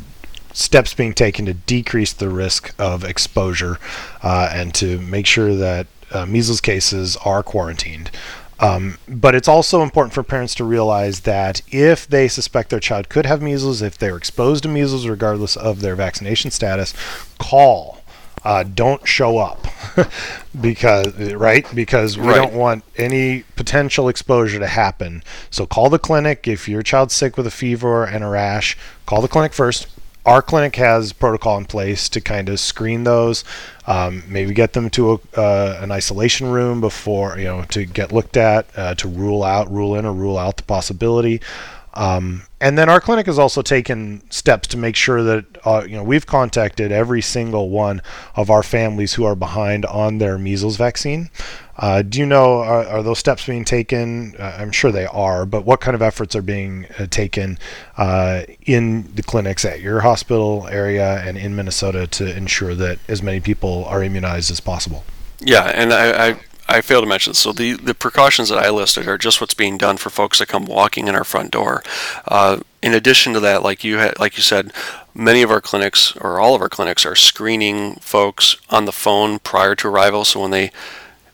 steps being taken to decrease the risk of exposure uh, and to make sure that uh, measles cases are quarantined. Um, but it's also important for parents to realize that if they suspect their child could have measles, if they're exposed to measles, regardless of their vaccination status, call uh, don't show up because right? Because we right. don't want any potential exposure to happen. So call the clinic if your child's sick with a fever and a rash. Call the clinic first. Our clinic has protocol in place to kind of screen those um, maybe get them to a, uh, an isolation room before you know to get looked at uh, to rule out rule in or rule out the possibility um, and then our clinic has also taken steps to make sure that uh, you know we've contacted every single one of our families who are behind on their measles vaccine. Uh, do you know are, are, those steps being taken? Uh, I'm sure they are, but what kind of efforts are being uh, taken uh, in the clinics at your hospital area and in Minnesota to ensure that as many people are immunized as possible? Yeah, and I, I I failed to mention. So the the precautions that I listed are just what's being done for folks that come walking in our front door. Uh, in addition to that, like you had, like you said, many of our clinics or all of our clinics are screening folks on the phone prior to arrival. So when they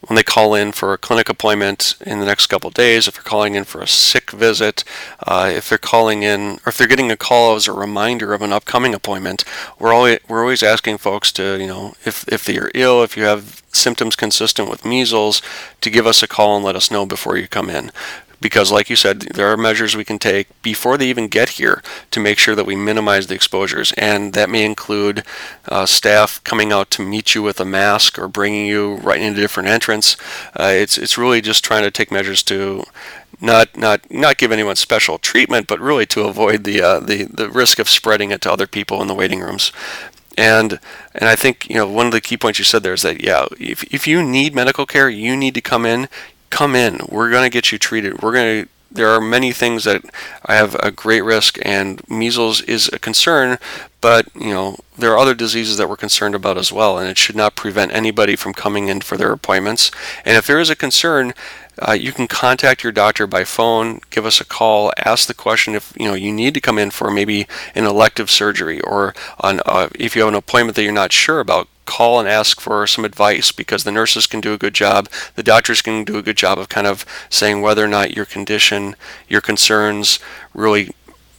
when they call in for a clinic appointment in the next couple days, if they're calling in for a sick visit, uh, if they're calling in, or if they're getting a call as a reminder of an upcoming appointment, we're always we're always asking folks to, you know, if if they're ill, if you have symptoms consistent with measles, to give us a call and let us know before you come in because like you said there are measures we can take before they even get here to make sure that we minimize the exposures. And that may include uh, staff coming out to meet you with a mask or bringing you right into different entrance. Uh, it's it's really just trying to take measures to not not not give anyone special treatment but really to avoid the uh, the the risk of spreading it to other people in the waiting rooms. And and I think you know one of the key points you said there is that yeah if, if you need medical care you need to come in come in. We're going to get you treated. We're going to there are many things that I have a great risk, and measles is a concern. But you know, there are other diseases that we're concerned about as well, and it should not prevent anybody from coming in for their appointments. And if there is a concern, uh, you can contact your doctor by phone, give us a call, ask the question if you know you need to come in for maybe an elective surgery or on uh, if you have an appointment that you're not sure about. Call and ask for some advice because the nurses can do a good job, the doctors can do a good job of kind of saying whether or not your condition, your concerns really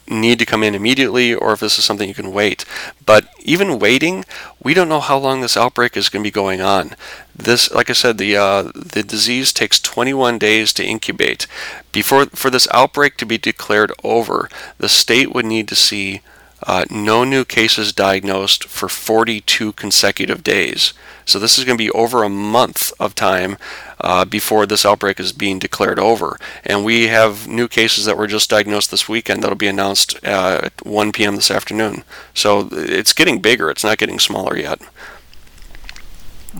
need to come in immediately or if this is something you can wait. But even waiting, we don't know how long this outbreak is going to be going on. This, like I said, the uh, the disease takes 21 days to incubate. Before for this outbreak to be declared over, the state would need to see uh, no new cases diagnosed for 42 consecutive days. So this is going to be over a month of time uh, before this outbreak is being declared over. And we have new cases that were just diagnosed this weekend that'll be announced uh, at 1 p.m. this afternoon. So it's getting bigger. It's not getting smaller yet.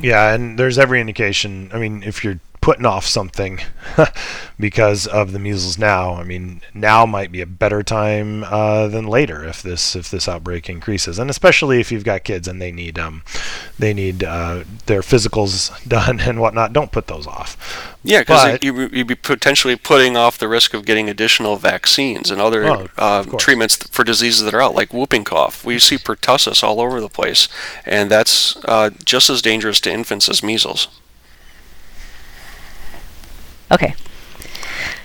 Yeah, and there's every indication. I mean, if you're putting off something because of the measles now. I mean, now might be a better time uh, than later if this if this outbreak increases, and especially if you've got kids and they need um, they need uh, their physicals done and whatnot. Don't put those off. Yeah, because you, you'd be potentially putting off the risk of getting additional vaccines and other uh, treatments for diseases that are out, like whooping cough. We see pertussis all over the place, and that's uh, just as dangerous to infants as measles. Okay.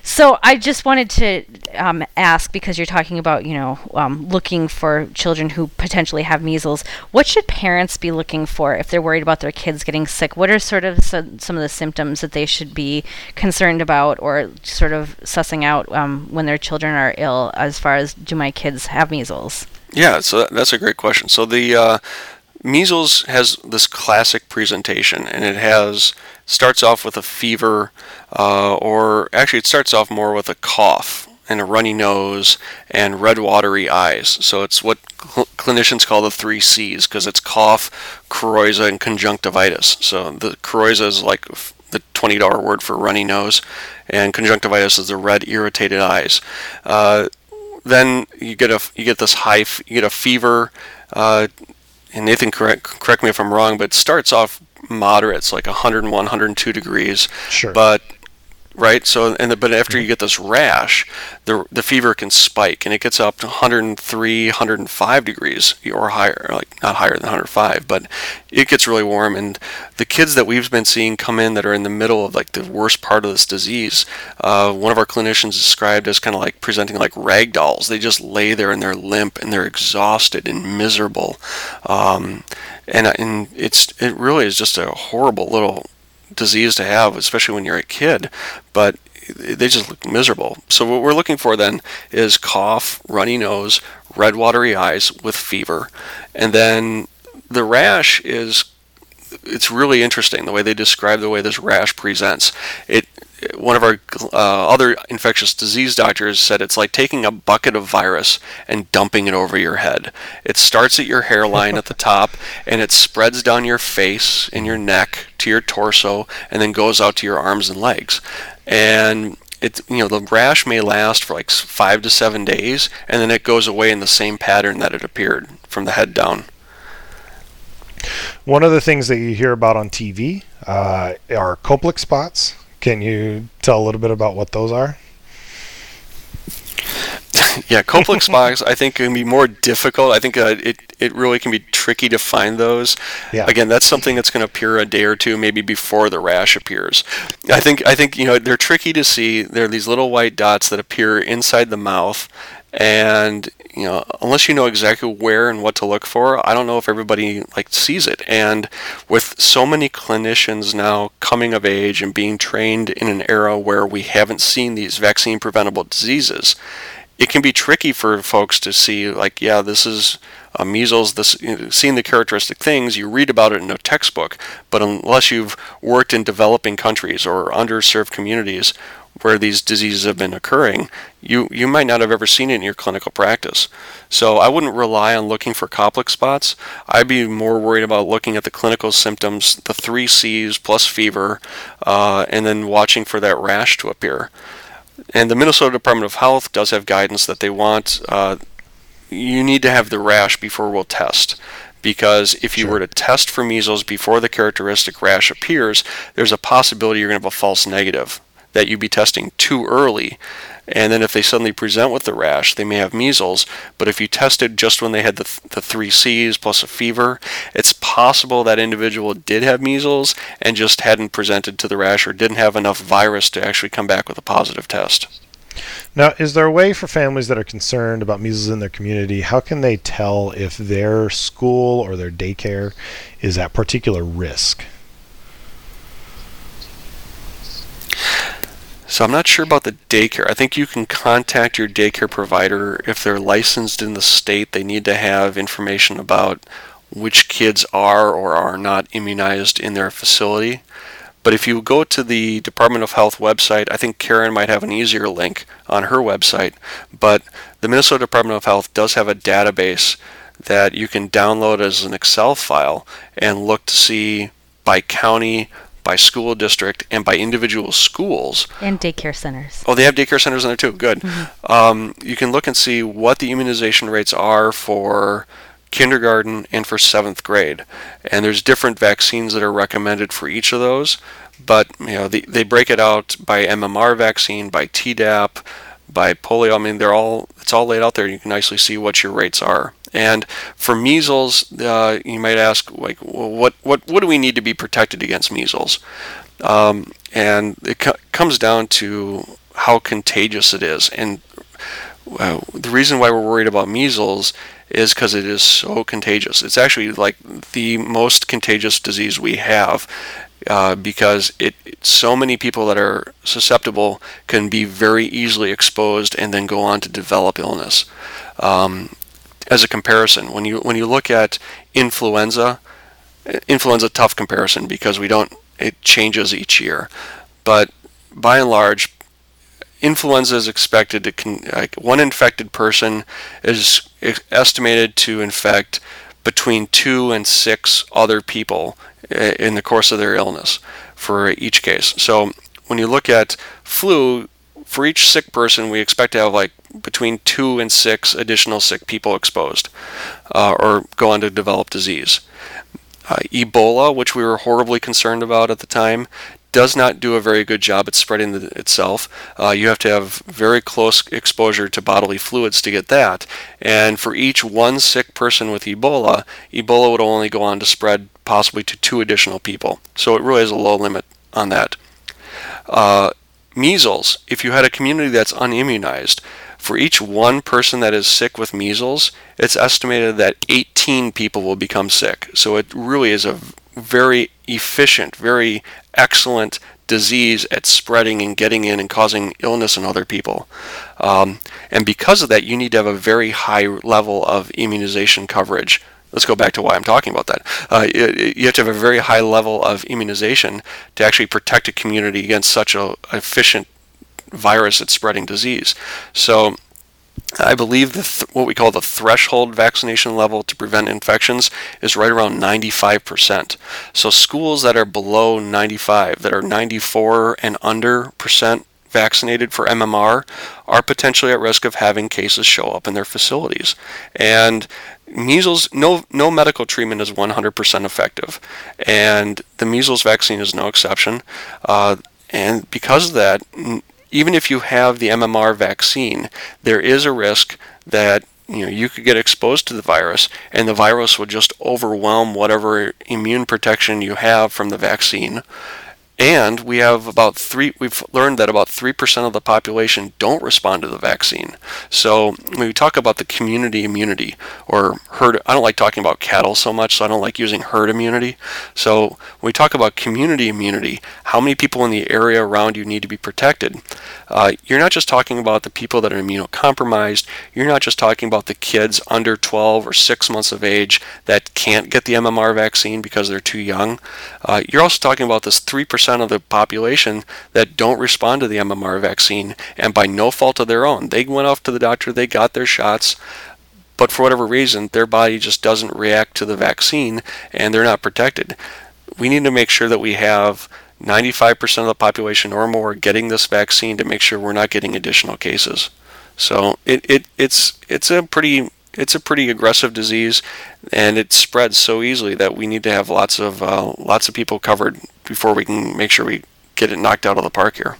So I just wanted to um, ask because you're talking about you know um, looking for children who potentially have measles. What should parents be looking for if they're worried about their kids getting sick? What are sort of some, some of the symptoms that they should be concerned about or sort of sussing out um, when their children are ill? As far as do my kids have measles? Yeah, so that's a great question. So the uh, measles has this classic presentation, and it has starts off with a fever, uh, or actually it starts off more with a cough and a runny nose and red watery eyes. So it's what cl- clinicians call the three C's because it's cough, coryza, and conjunctivitis. So the coryza is like the $20 word for runny nose, and conjunctivitis is the red irritated eyes. Uh, then you get a you get this high you get a fever. Uh, and Nathan, correct correct me if I'm wrong, but it starts off moderate, it's like 101, 102 degrees. Sure. But right? So, and the, but after you get this rash, the the fever can spike, and it gets up to 103, 105 degrees or higher, like not higher than 105, but it gets really warm. And the kids that we've been seeing come in that are in the middle of like the worst part of this disease, uh, one of our clinicians described as kind of like presenting like rag dolls. They just lay there and they're limp and they're exhausted and miserable. Um, and, and it's it really is just a horrible little disease to have, especially when you're a kid, but they just look miserable. So what we're looking for then is cough, runny nose, red watery eyes with fever. And then the rash is it's really interesting the way they describe the way this rash presents. It one of our uh, other infectious disease doctors said it's like taking a bucket of virus and dumping it over your head. It starts at your hairline at the top and it spreads down your face and your neck to your torso and then goes out to your arms and legs. And it you know the rash may last for like 5 to 7 days and then it goes away in the same pattern that it appeared from the head down. One of the things that you hear about on TV uh, are Koplik spots can you tell a little bit about what those are? yeah, Koplik spots I think can be more difficult. I think uh, it it really can be tricky to find those. Yeah. Again, that's something that's going to appear a day or two maybe before the rash appears. I think I think you know they're tricky to see. They're these little white dots that appear inside the mouth and you know unless you know exactly where and what to look for i don't know if everybody like sees it. And with so many clinicians now coming of age and being trained in an era where we haven't seen these vaccine preventable diseases it can be tricky for folks to see like yeah this is uh, measles this you know, seeing the characteristic things you read about it in a textbook. But unless you've worked in developing countries or underserved communities where these diseases have been occurring, you, you might not have ever seen it in your clinical practice. So I wouldn't rely on looking for Koplik spots. I'd be more worried about looking at the clinical symptoms, the three C's plus fever, uh, and then watching for that rash to appear. and the Minnesota Department of Health does have guidance that they want uh, you need to have the rash before we'll test. Because if you Sure. were to test for measles before the characteristic rash appears, there's a possibility you're going to have a false negative, that you'd be testing too early. And then if they suddenly present with the rash, they may have measles. But if you tested just when they had the, th- the three C's plus a fever, it's possible that individual did have measles and just hadn't presented to the rash or didn't have enough virus to actually come back with a positive test. Now, is there a way for families that are concerned about measles in their community? How can they tell if their school or their daycare is at particular risk? So I'm not sure about the daycare. I think you can contact your daycare provider if they're licensed in the state. They need to have information about which kids are or are not immunized in their facility. But if you go to the Department of Health website, I think Karen might have an easier link on her website. But the Minnesota Department of Health does have a database that you can download as an Excel file and look to see by county, by school district, and by individual schools And daycare centers. Oh, they have daycare centers in there too. Good. Um, you can look and see what the immunization rates are for kindergarten and for seventh grade, and there's different vaccines that are recommended for each of those. But you know, they, they break it out by MMR vaccine, by Tdap, by polio. I mean, they're all it's all laid out there. You can nicely see what your rates are. And for measles, uh, you might ask, like, well, what what what do we need to be protected against measles? Um, and it co- comes down to how contagious it is. And uh, the reason why we're worried about measles is because it is so contagious. It's actually like the most contagious disease we have. Uh, because it, so many people that are susceptible can be very easily exposed and then go on to develop illness. Um, as a comparison, when you when you look at influenza, influenza tough comparison because we don't it changes each year, but by and large, influenza is expected to con- like one infected person is estimated to infect between two and six other people in the course of their illness for each case. So when you look at flu, for each sick person, we expect to have like between two and six additional sick people exposed uh, or go on to develop disease. Uh, Ebola, which we were horribly concerned about at the time, does not do a very good job at spreading the, itself. Uh, you have to have very close exposure to bodily fluids to get that. And for each one sick person with Ebola, Ebola would only go on to spread possibly to two additional people. So it really is a low limit on that. Uh, measles, if you had a community that's unimmunized, for each one person that is sick with measles, it's estimated that 18 people will become sick. So it really is a very efficient, very excellent disease at spreading and getting in and causing illness in other people. Um, and because of that, you need to have a very high level of immunization coverage. Let's go back to why I'm talking about that. Uh, you, you have to have a very high level of immunization to actually protect a community against such a efficient virus that's spreading disease. So I believe the th- what we call the threshold vaccination level to prevent infections is right around 95%. So schools that are below 95, that are 94 and under percent vaccinated for MMR, are potentially at risk of having cases show up in their facilities. And measles, no no medical treatment is 100% effective, and the measles vaccine is no exception. Uh, and because of that, even if you have the MMR vaccine, there is a risk that you know you could get exposed to the virus, and the virus would just overwhelm whatever immune protection you have from the vaccine. And we have about three. We've learned that about three percent of the population don't respond to the vaccine. So when we talk about the community immunity or herd, I don't like talking about cattle so much, so I don't like using herd immunity. So when we talk about community immunity, how many people in the area around you need to be protected? Uh, you're not just talking about the people that are immunocompromised. You're not just talking about the kids under 12 or 6 months of age that can't get the MMR vaccine because they're too young. Uh, you're also talking about this 3% of the population that don't respond to the MMR vaccine, and by no fault of their own. They went off to the doctor, they got their shots, but for whatever reason, their body just doesn't react to the vaccine and they're not protected. We need to make sure that we have 95% of the population or more getting this vaccine to make sure we're not getting additional cases. So it, it it's it's a pretty it's a pretty aggressive disease, and it spreads so easily that we need to have lots of uh, lots of people covered before we can make sure we get it knocked out of the park here.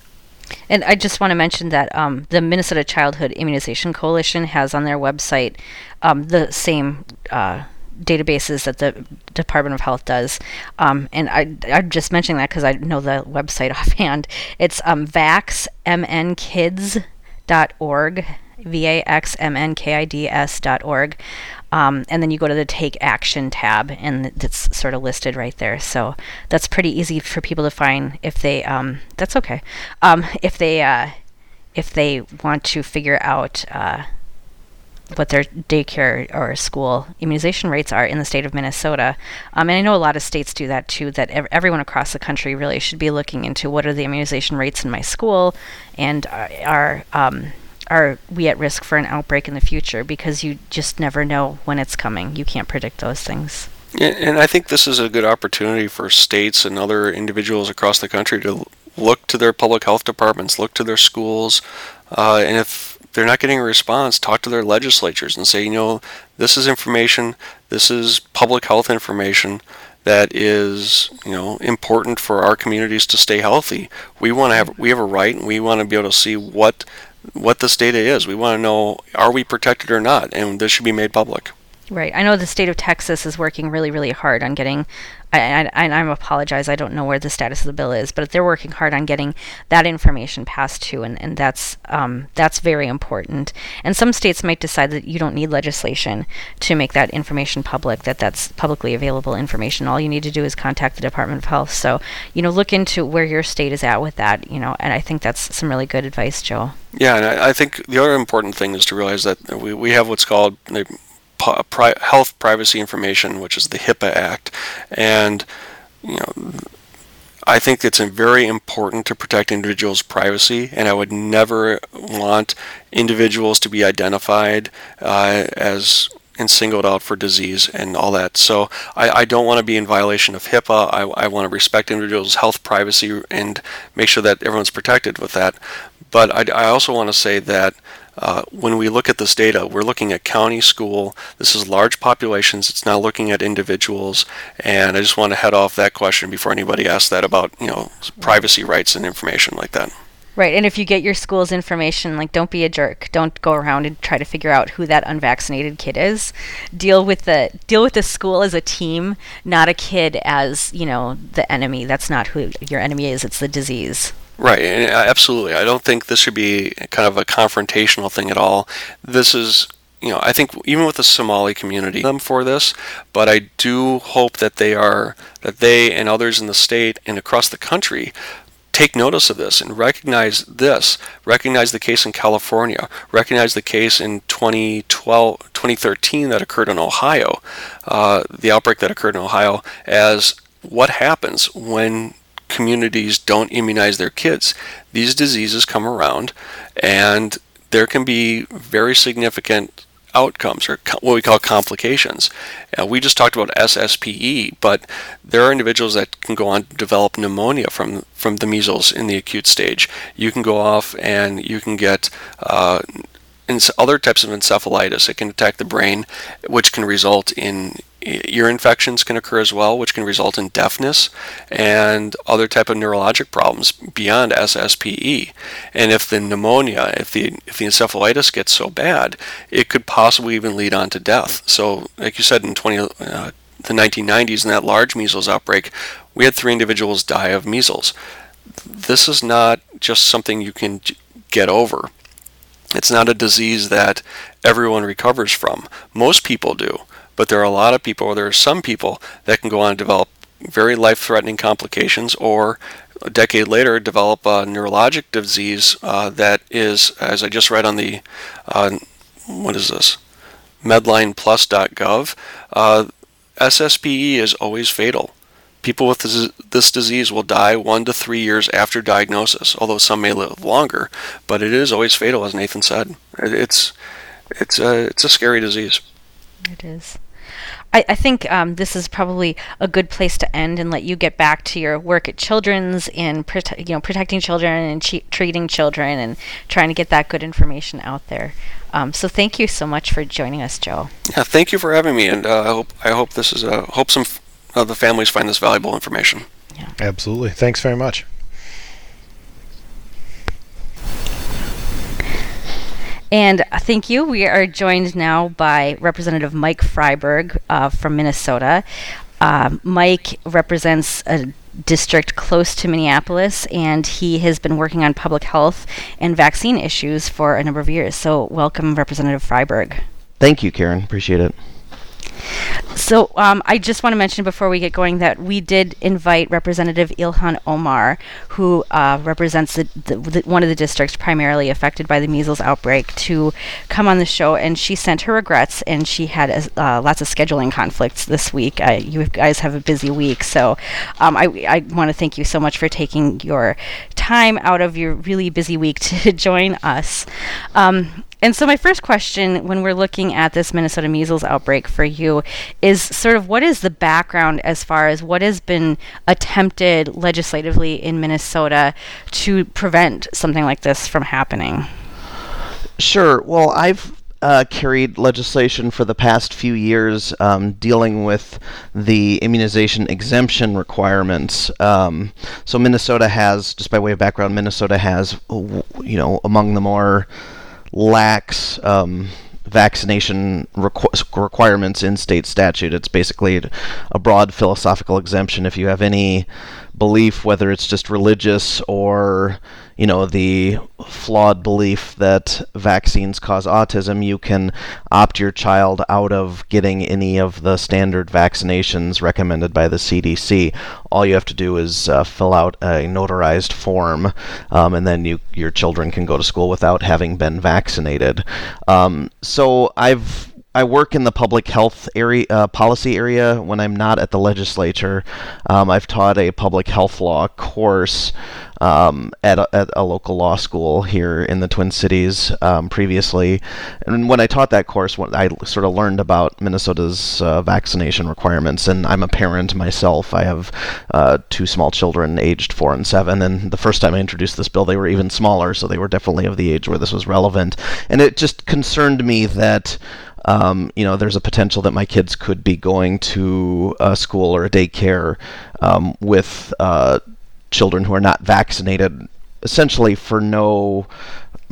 And I just want to mention that um, the Minnesota Childhood Immunization Coalition has on their website um, the same uh, databases that the Department of Health does. Um, and I, I'm just mentioning that because I know the website offhand. It's um, vaxmnkids.org, V A X M N K I D S.org. Um, and then you go to the Take Action tab, and it's sort of listed right there. So that's pretty easy for people to find if they. Um, that's okay. Um, if they uh, if they want to figure out. Uh, what their daycare or school immunization rates are in the state of Minnesota. Um, and I know a lot of states do that too, that ev- everyone across the country really should be looking into what are the immunization rates in my school and uh, are, um, are we at risk for an outbreak in the future because you just never know when it's coming. You can't predict those things. And I think this is a good opportunity for states and other individuals across the country to look to their public health departments, look to their schools, uh, and if they're not getting a response, talk to their legislatures and say, you know, this is information, this is public health information that is, you know, important for our communities to stay healthy. We want to have we have a right and we want to be able to see what what this data is. We want to know are we protected or not, and this should be made public. Right. I know the state of Texas is working really, really hard on getting. I, I, I apologize. I don't know where the status of the bill is, but they're working hard on getting that information passed too, and, and that's um, that's very important. And some states might decide that you don't need legislation to make that information public. That that's publicly available information. All you need to do is contact the Department of Health. So you know, look into where your state is at with that. You know, and I think that's some really good advice, Joe. Yeah, and I, I think the other important thing is to realize that we we have what's called pri- health privacy information, which is the HIPAA Act, and you know. I think it's very important to protect individuals' privacy, and I would never want individuals to be identified uh, as and singled out for disease and all that. So I, I don't want to be in violation of HIPAA. I, I want to respect individuals' health privacy and make sure that everyone's protected with that. But I, I also want to say that uh, when we look at this data, we're looking at county school. This is large populations. It's not looking at individuals. And I just want to head off that question before anybody asks that about you know privacy rights and information like that. Right, and if you get your school's information, like don't be a jerk. Don't go around and try to figure out who that unvaccinated kid is. Deal with the deal with the school as a team, not a kid as you know the enemy. That's not who your enemy is. It's the disease. Right, absolutely. I don't think this should be kind of a confrontational thing at all. This is, you know, I think even with the Somali community, them for this, but I do hope that they are that they and others in the state and across the country take notice of this and recognize this. Recognize the case in California. Recognize the case in 2012, 2013 that occurred in Ohio, uh, the outbreak that occurred in Ohio, as what happens when communities don't immunize their kids. These diseases come around, and there can be very significant outcomes or what we call complications. Uh, we just talked about SSPE, but there are individuals that can go on to develop pneumonia from from the measles in the acute stage. You can go off and you can get uh, other types of encephalitis. It can attack the brain, which can result in ear infections can occur as well, which can result in deafness and other type of neurologic problems beyond SSPE. And if the pneumonia, if the if the encephalitis gets so bad, it could possibly even lead on to death. So, like you said in 20, uh, the 1990s, in that large measles outbreak, we had three individuals die of measles. This is not just something you can get over. It's not a disease that everyone recovers from. Most people do but there are a lot of people, or there are some people that can go on and develop very life-threatening complications, or a decade later develop a neurologic disease uh, that is, as I just read on the, uh, what is this, medlineplus.gov, uh, SSPE is always fatal. People with this, this, disease will die one to three years after diagnosis, although some may live longer. But it is always fatal, as Nathan said. It's it's a it's a scary disease. It is. I, I think um, this is probably a good place to end and let you get back to your work at Children's and prote- you know protecting children and che- treating children and trying to get that good information out there. Um, so thank you so much for joining us, Joe. Yeah, thank you for having me, and uh, I hope I hope this is uh, hope some f- of the families find this valuable information. Absolutely. Thanks very much. And uh, thank you. We are joined now by Representative Mike Freiberg uh, from Minnesota. Uh, Mike represents a district close to Minneapolis, and he has been working on public health and vaccine issues for a number of years. So, welcome, Representative Freiberg. Thank you, Karen. Appreciate it. So um, I just want to mention before we get going that we did invite Representative Ilhan Omar, who uh, represents the, the, the, one of the districts primarily affected by the measles outbreak, to come on the show, and she sent her regrets, and she had uh, lots of scheduling conflicts this week. Uh, you guys have a busy week, so um, I, I want to thank you so much for taking your time out of your really busy week to join us. Um, and so, my first question when we're looking at this Minnesota measles outbreak for you is sort of what is the background as far as what has been attempted legislatively in Minnesota to prevent something like this from happening? Sure. Well, I've uh, carried legislation for the past few years um, dealing with the immunization exemption requirements. Um, so Minnesota has, just by way of background, Minnesota has, you know, among the more lax um, vaccination requ- requirements in state statute. It's basically a broad philosophical exemption. If you have any belief, whether it's just religious or you know the flawed belief that vaccines cause autism, you can opt your child out of getting any of the standard vaccinations recommended by the CDC. All you have to do is uh, fill out a notarized form, um, and then you your children can go to school without having been vaccinated. Um, so I've I work in the public health area uh, policy area when I'm not at the legislature. Um, I've taught a public health law course um, at, a, at, a, local law school here in the Twin Cities um, previously. And when I taught that course, I sort of learned about Minnesota's uh, vaccination requirements. And I'm a parent myself. I have uh, two small children aged four and seven. And the first time I introduced this bill, they were even smaller, so they were definitely of the age where this was relevant. And it just concerned me that um, you know, there's a potential that my kids could be going to a school or a daycare um, with uh, children who are not vaccinated, essentially for no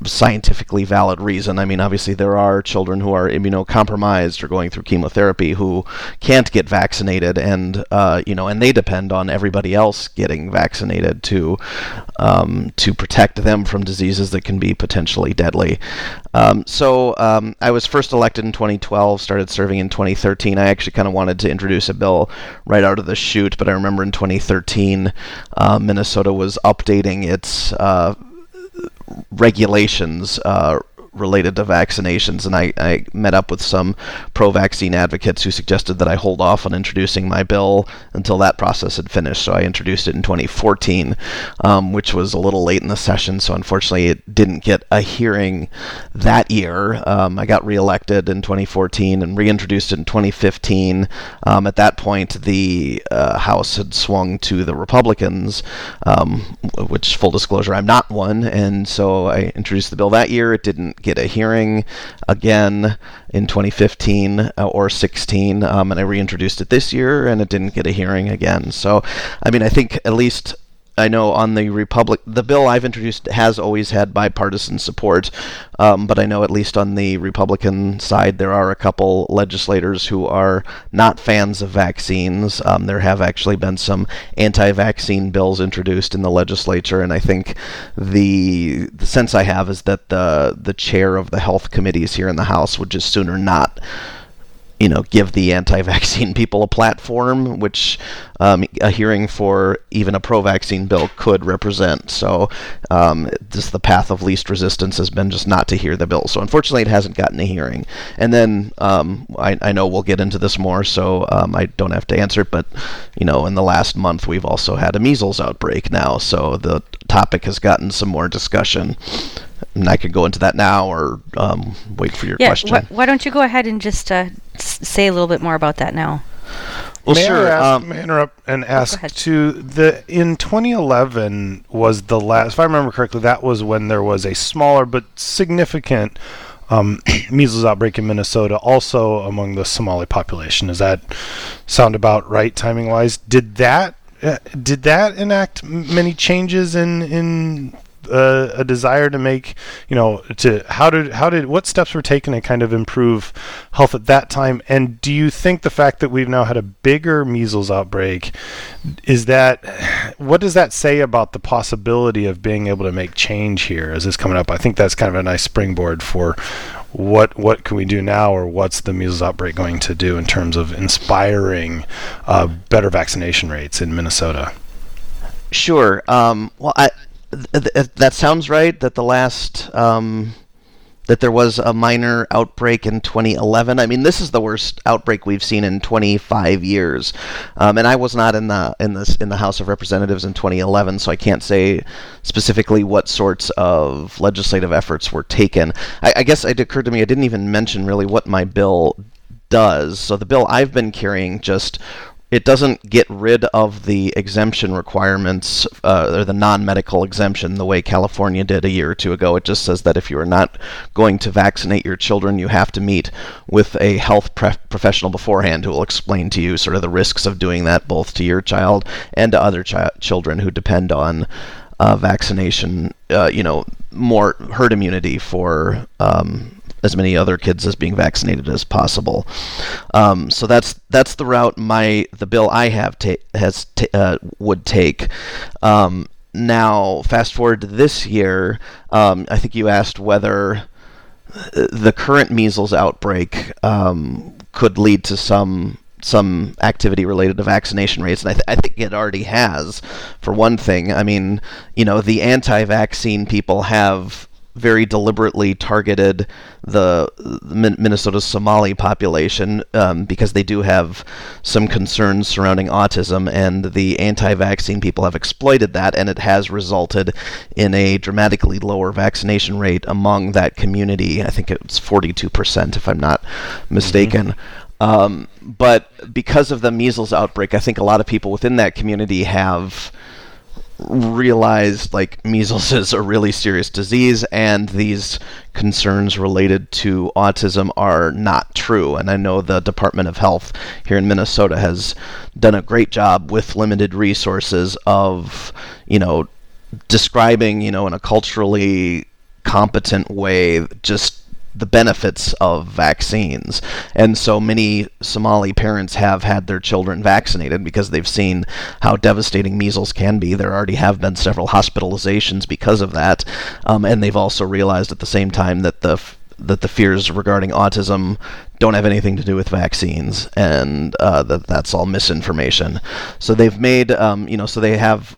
scientifically valid reason. I mean, obviously, there are children who are immunocompromised or going through chemotherapy who can't get vaccinated, and uh, you know, and they depend on everybody else getting vaccinated to um, to protect them from diseases that can be potentially deadly. Um, so um, I was first elected in 2012, started serving in 2013. I actually kind of wanted to introduce a bill right out of the chute, but I remember in 2013, uh, Minnesota was updating its uh, regulations uh, related to vaccinations, and I, I met up with some pro vaccine advocates who suggested that I hold off on introducing my bill until that process had finished. So I introduced it in 2014, um, which was a little late in the session, so unfortunately it didn't get a hearing that year. Um, I got reelected in 2014 and reintroduced it in 2015. Um, at that point, the uh, House had swung to the Republicans, um, which, full disclosure, I'm not one, and so I introduced the bill that year. It didn't get a hearing again in 2015 uh, or 16, um, and I reintroduced it this year, and it didn't get a hearing again. So, I mean, I think at least I know on the Republic, the bill I've introduced has always had bipartisan support, um, but I know at least on the Republican side there are a couple legislators who are not fans of vaccines. Um, there have actually been some anti-vaccine bills introduced in the legislature, and I think the the sense I have is that the the chair of the health committees here in the House would just sooner not you know, give the anti-vaccine people a platform, which um, a hearing for even a pro-vaccine bill could represent. So, um, just the path of least resistance has been just not to hear the bill. So, unfortunately, it hasn't gotten a hearing. And then um, I, I, know we'll get into this more, so um, I don't have to answer it. But you know, in the last month, we've also had a measles outbreak now, so the topic has gotten some more discussion. And I could go into that now or um, wait for your yeah, question. wh- why don't you go ahead and just uh, s- say a little bit more about that now? well, may sure. I ask, um, may I interrupt and ask ahead. to the in 2011 was the last, if I remember correctly, that was when there was a smaller but significant um, measles outbreak in Minnesota, also among the Somali population. Does that sound about right, timing wise? Did that uh, did that enact m- many changes in in uh, a desire to make you know to how did how did what steps were taken to kind of improve health at that time? And do you think the fact that we've now had a bigger measles outbreak is that what does that say about the possibility of being able to make change here as this coming up? I think that's kind of a nice springboard for what what can we do now or what's the measles outbreak going to do in terms of inspiring uh, better vaccination rates in minnesota? Sure. Um, well, I, th- th- that sounds right. That the last um, that there was a minor outbreak in 2011. I mean, this is the worst outbreak we've seen in 25 years. Um, and I was not in the in this in the House of Representatives in 2011, so I can't say specifically what sorts of legislative efforts were taken. I, I guess it occurred to me I didn't even mention really what my bill does. So the bill I've been carrying just it doesn't get rid of the exemption requirements uh, or the non-medical exemption the way California did a year or two ago. It just says that if you are not going to vaccinate your children, you have to meet with a health pre- professional beforehand who will explain to you sort of the risks of doing that, both to your child and to other chi- children who depend on uh, vaccination. Uh, you know, more herd immunity for. Um, as many other kids as being vaccinated as possible. Um, so that's that's the route my the bill I have ta- has uh, would take. Um, now, fast forward to this year, um, I think you asked whether uh, the current measles outbreak um, could lead to some some activity related to vaccination rates, and I, th- I think it already has. For one thing, I mean, you know, the anti-vaccine people have very deliberately targeted the Min- Minnesota Somali population um, because they do have some concerns surrounding autism, and the anti-vaccine people have exploited that, and it has resulted in a dramatically lower vaccination rate among that community. I think it's 42%, if I'm not mistaken. Um, but because of the measles outbreak, I think a lot of people within that community have realized like measles is a really serious disease and these concerns related to autism are not true. And i know the department of health here in minnesota has done a great job with limited resources of you know describing you know in a culturally competent way just the benefits of vaccines. And so many Somali parents have had their children vaccinated because they've seen how devastating measles can be. There already have been several hospitalizations because of that. Um, and they've also realized at the same time that the that the fears regarding autism don't have anything to do with vaccines, and uh, that that's all misinformation. So they've made, um, you know, so they have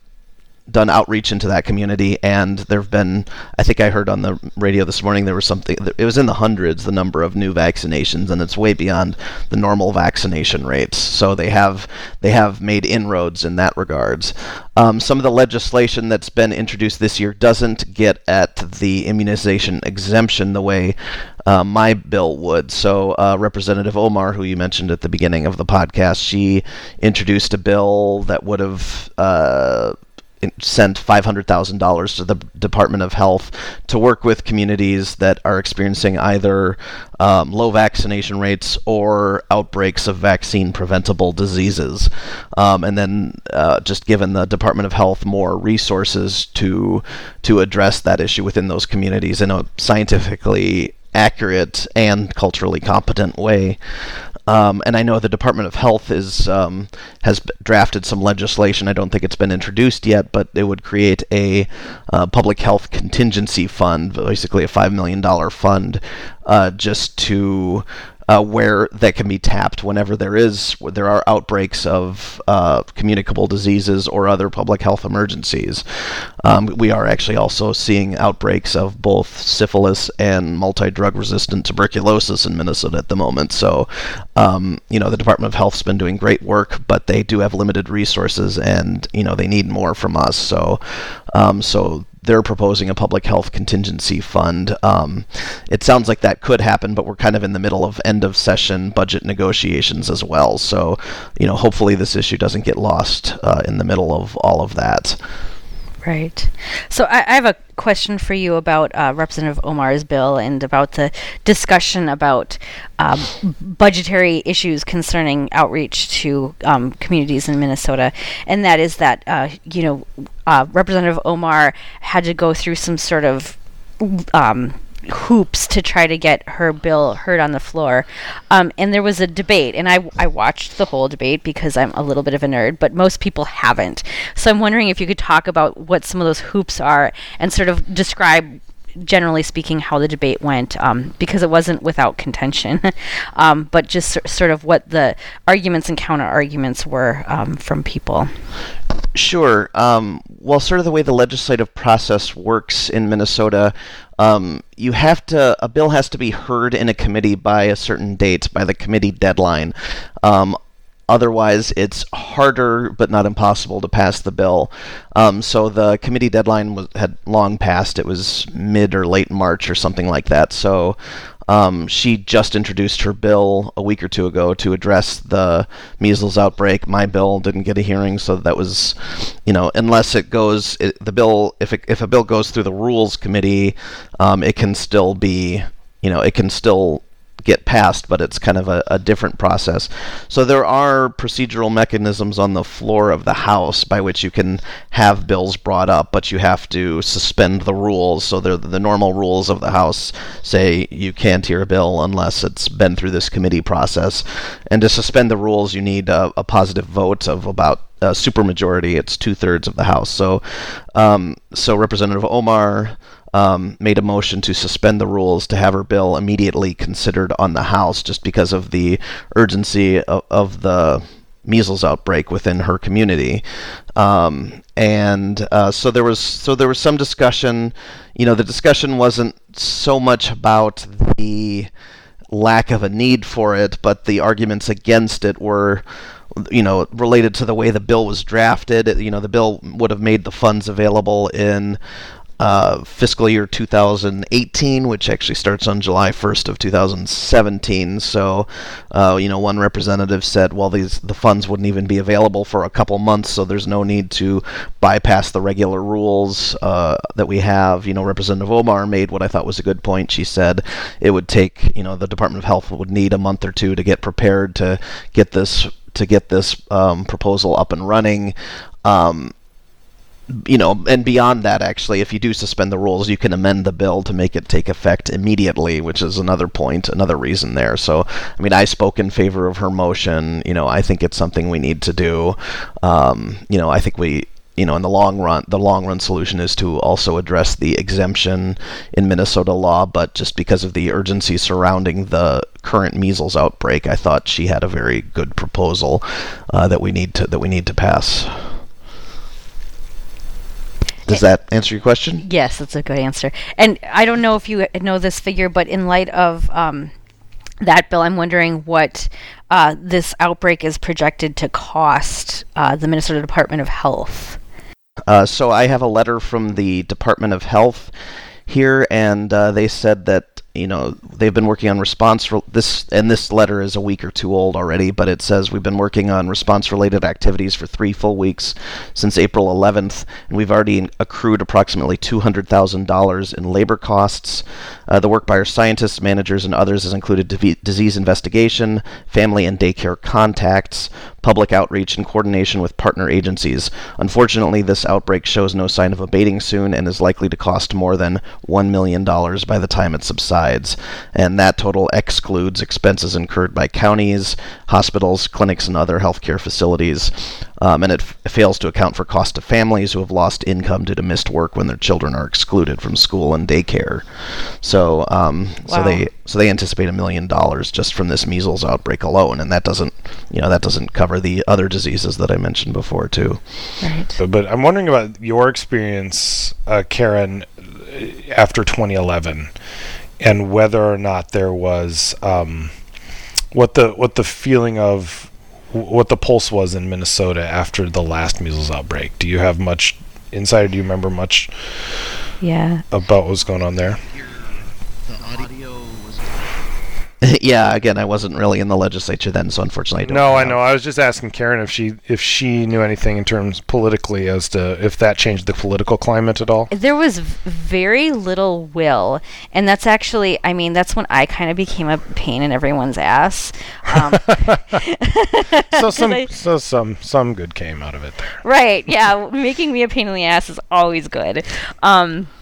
done outreach into that community and there have been i think i heard on the radio this morning there was something it was in the hundreds the number of new vaccinations and it's way beyond the normal vaccination rates so they have they have made inroads in that regards um, some of the legislation that's been introduced this year doesn't get at the immunization exemption the way uh, my bill would. So, uh, Representative Omar, who you mentioned at the beginning of the podcast, she introduced a bill that would have uh, sent $500,000 to the Department of Health to work with communities that are experiencing either um, low vaccination rates or outbreaks of vaccine preventable diseases. Um, and then uh, just given the Department of Health more resources to to address that issue within those communities in a scientifically accurate and culturally competent way. Um, and I know the Department of Health is um, has drafted some legislation. I don't think it's been introduced yet, but it would create a uh, public health contingency fund, basically a five million dollar fund, uh, just to uh, where that can be tapped whenever there is there are outbreaks of uh, communicable diseases or other public health emergencies. Um, we are actually also seeing outbreaks of both syphilis and multi-drug resistant tuberculosis in Minnesota at the moment. So, um, you know, the Department of Health's been doing great work, but they do have limited resources, and you know they need more from us. So, um, so they're proposing a public health contingency fund. Um, it sounds like that could happen, but we're kind of in the middle of end of session budget negotiations as well. So, you know, hopefully this issue doesn't get lost uh, in the middle of all of that. Right. So I, I have a question for you about uh, Representative Omar's bill and about the discussion about um, budgetary issues concerning outreach to um, communities in Minnesota, and that is that uh, you know uh, Representative Omar had to go through some sort of um, hoops to try to get her bill heard on the floor. Um, and there was a debate, and I, I watched the whole debate because I'm a little bit of a nerd, but most people haven't. So I'm wondering if you could talk about what some of those hoops are and sort of describe generally speaking, how the debate went, um, because it wasn't without contention, um, but just sort of what the arguments and counter arguments were um, from people. Sure. Um, well, sort of the way the legislative process works in Minnesota, um, you have to a bill has to be heard in a committee by a certain date, by the committee deadline. Um, otherwise, it's harder but not impossible to pass the bill. Um, so the committee deadline was, had long passed. It was mid or late March or something like that. So um, she just introduced her bill a week or two ago to address the measles outbreak. My bill didn't get a hearing, so that was, you know, unless it goes, it, the bill, if it, if a bill goes through the rules committee, um, it can still be, you know, it can still get passed, but it's kind of a, a, different process. So there are procedural mechanisms on the floor of the House by which you can have bills brought up, but you have to suspend the rules. So the the normal rules of the House say you can't hear a bill unless it's been through this committee process. And to suspend the rules, you need a, a positive vote of about a supermajority. It's two thirds of the House. So, um, so Representative Omar um, made a motion to suspend the rules to have her bill immediately considered on the House just because of the urgency of, of the measles outbreak within her community. Um, and uh, so there was so there was some discussion. You know, the discussion wasn't so much about the lack of a need for it, but the arguments against it were you know, related to the way the bill was drafted. You know, the bill would have made the funds available in uh, fiscal year 2018, which actually starts on July 1st of 2017. So, uh, you know, one representative said, well, these the funds wouldn't even be available for a couple months, so there's no need to bypass the regular rules uh, that we have. You know, Representative Omar made what I thought was a good point. She said it would take, you know, the Department of Health would need a month or two to get prepared to get this to get this um, proposal up and running. Um, you know, and beyond that, actually, if you do suspend the rules, you can amend the bill to make it take effect immediately, which is another point, another reason there. So, I mean, I spoke in favor of her motion. You know, I think it's something we need to do. Um, you know, I think we, you know, in the long run, the long run solution is to also address the exemption in Minnesota law. But just because of the urgency surrounding the current measles outbreak, I thought she had a very good proposal uh, that we need to that we need to pass. Does that answer your question? Yes, that's a good answer. And I don't know if you know this figure, but in light of um, that bill, I'm wondering what uh, this outbreak is projected to cost uh, the Minnesota Department of Health. Uh, so I have a letter from the Department of Health here, and uh, they said that you know they've been working on response re- this and this letter is a week or two old already but it says we've been working on response related activities for three full weeks since april 11th and we've already accrued approximately $200000 in labor costs uh, the work by our scientists managers and others has included disease investigation family and daycare contacts public outreach and coordination with partner agencies. Unfortunately, this outbreak shows no sign of abating soon and is likely to cost more than $1 million by the time it subsides. And that total excludes expenses incurred by counties, hospitals, clinics, and other healthcare facilities. Um, and it f- fails to account for cost to families who have lost income due to missed work when their children are excluded from school and daycare. So, um, wow. so they so they anticipate a million dollars just from this measles outbreak alone, and that doesn't you know that doesn't cover the other diseases that I mentioned before too. Right. But, but I'm wondering about your experience, uh, Karen, after 2011, and whether or not there was um, what the what the feeling of what the pulse was in Minnesota after the last measles outbreak. Do you have much insider? Do you remember much Yeah. about what was going on there? yeah, again, I wasn't really in the legislature then, so unfortunately, I don't No, I know. I was just asking Karen if she if she knew anything in terms politically as to if that changed the political climate at all. There was very little will, and that's actually, I mean, that's when I kind of became a pain in everyone's ass. Um, So some I- so some some good came out of it there. right? Yeah, making me a pain in the ass is always good. Um, s-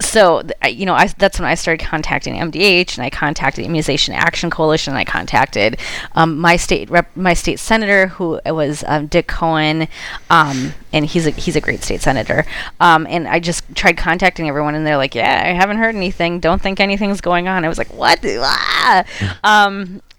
so you know, I, that's when I started contacting MDH, and I contacted the Immunization Action Coalition, and I contacted um, my state rep, my state senator, who was um, Dick Cohen, um, and he's a he's a great state senator. Um, and I just tried contacting everyone, and they're like, "Yeah, I haven't heard anything. Don't think anything's going on." I was like, "What?" Ah!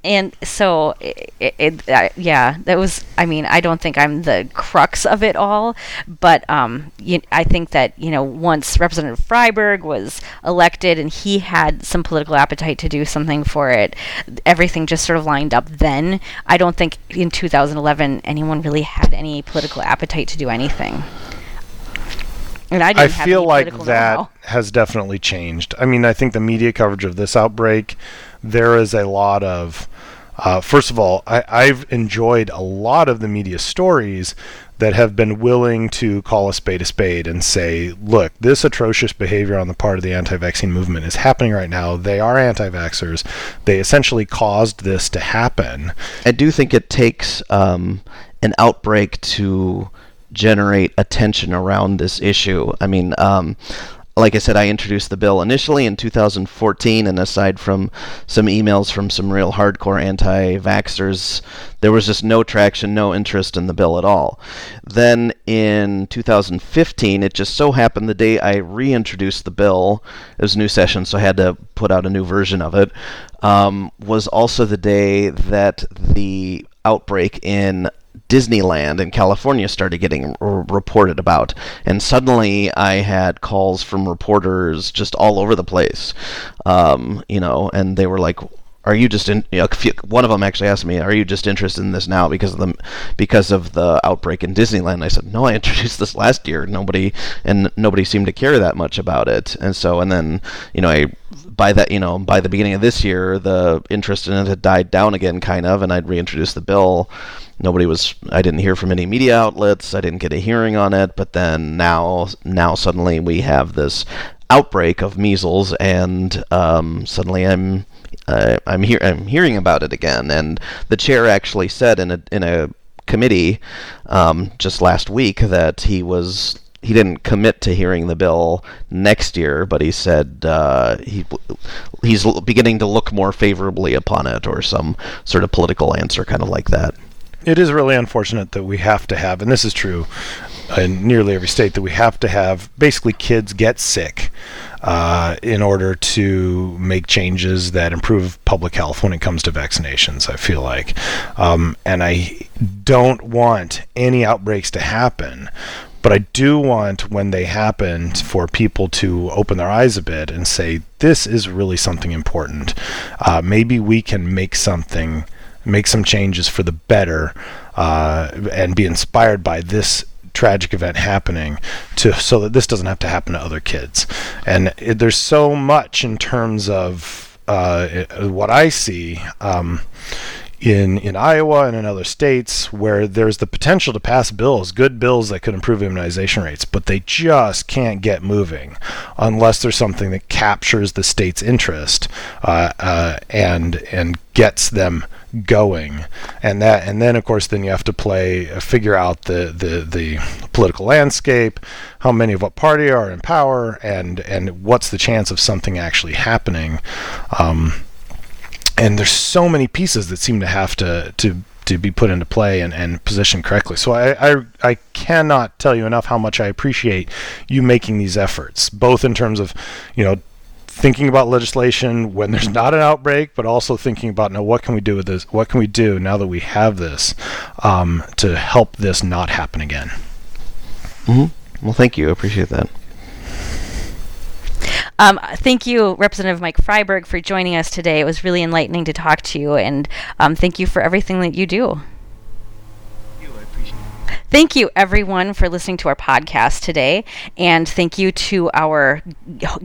And so it, it, it uh, yeah that was i mean i don't think i'm the crux of it all but um you, i think that you know once representative freiberg was elected and he had some political appetite to do something for it everything just sort of lined up then i don't think in 2011 anyone really had any political appetite to do anything and I, I feel like that know-how. has definitely changed. I mean, I think the media coverage of this outbreak, there is a lot of. Uh, first of all, I, I've enjoyed a lot of the media stories that have been willing to call a spade a spade and say, look, this atrocious behavior on the part of the anti vaccine movement is happening right now. They are anti vaxxers. They essentially caused this to happen. I do think it takes um, an outbreak to generate attention around this issue. I mean, um, like I said, I introduced the bill initially in 2014, and aside from some emails from some real hardcore anti vaxxers, there was just no traction, no interest in the bill at all. Then in 2015, it just so happened the day I reintroduced the bill, it was a new session, so I had to put out a new version of it, um, was also the day that the outbreak in Disneyland in California started getting r- reported about, and suddenly I had calls from reporters just all over the place, um, you know, and they were like, "Are you just in?" You know, one of them actually asked me, "Are you just interested in this now because of the because of the outbreak in Disneyland?" I said, "No, I introduced this last year. Nobody and nobody seemed to care that much about it." And so, and then you know, I by that you know by the beginning of this year, the interest in it had died down again, kind of, and I'd reintroduced the bill nobody was i didn't hear from any media outlets i didn't get a hearing on it but then now now suddenly we have this outbreak of measles and um, suddenly i'm uh, i'm here i'm hearing about it again and the chair actually said in a in a committee um, just last week that he was he didn't commit to hearing the bill next year, but he said uh, he he's beginning to look more favorably upon it, or some sort of political answer, kind of like that. it is really unfortunate that we have to have, and this is true in nearly every state, that we have to have basically kids get sick uh, in order to make changes that improve public health when it comes to vaccinations. I feel like, um, and I don't want any outbreaks to happen. But I do want, when they happen, for people to open their eyes a bit and say, this is really something important. Uh, maybe we can make something make some changes for the better uh, and be inspired by this tragic event happening to so that this doesn't have to happen to other kids. And it, there's so much in terms of uh, i- what I see um, in in Iowa and in other states where there's the potential to pass bills, good bills that could improve immunization rates, but they just can't get moving unless there's something that captures the state's interest uh, uh, and and gets them going and that and then of course then you have to play uh, figure out the the the political landscape how many of what party are in power and and what's the chance of something actually happening um, and there's so many pieces that seem to have to to to be put into play and, and positioned correctly. So I, I I cannot tell you enough how much I appreciate you making these efforts, both in terms of, you know, thinking about legislation when there's not an outbreak, but also thinking about now what can we do with this? What can we do now that we have this um, to help this not happen again? hmm Well, thank you. I appreciate that. Um, thank you, Representative Mike Freiberg, for joining us today. It was really enlightening to talk to you, and um, thank you for everything that you do. Thank you, everyone, for listening to our podcast today, and thank you to our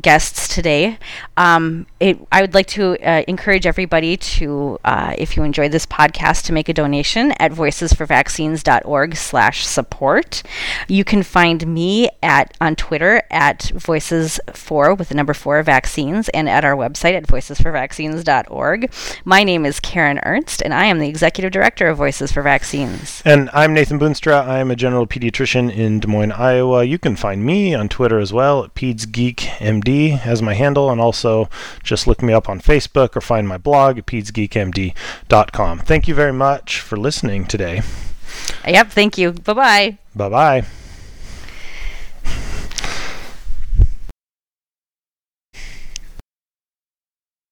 guests today. Um, it, I would like to uh, encourage everybody to, uh, if you enjoyed this podcast, to make a donation at voicesforvaccines.org/support. You can find me at on Twitter at voices4 with the number four vaccines, and at our website at voicesforvaccines.org. My name is Karen Ernst, and I am the executive director of Voices for Vaccines. And I'm Nathan Boonstra. I am a general pediatrician in Des Moines, Iowa. You can find me on Twitter as well at PedsGeekMD as my handle, and also just look me up on Facebook or find my blog at PedsGeekMD.com. Thank you very much for listening today. Yep, thank you. Bye bye. Bye bye.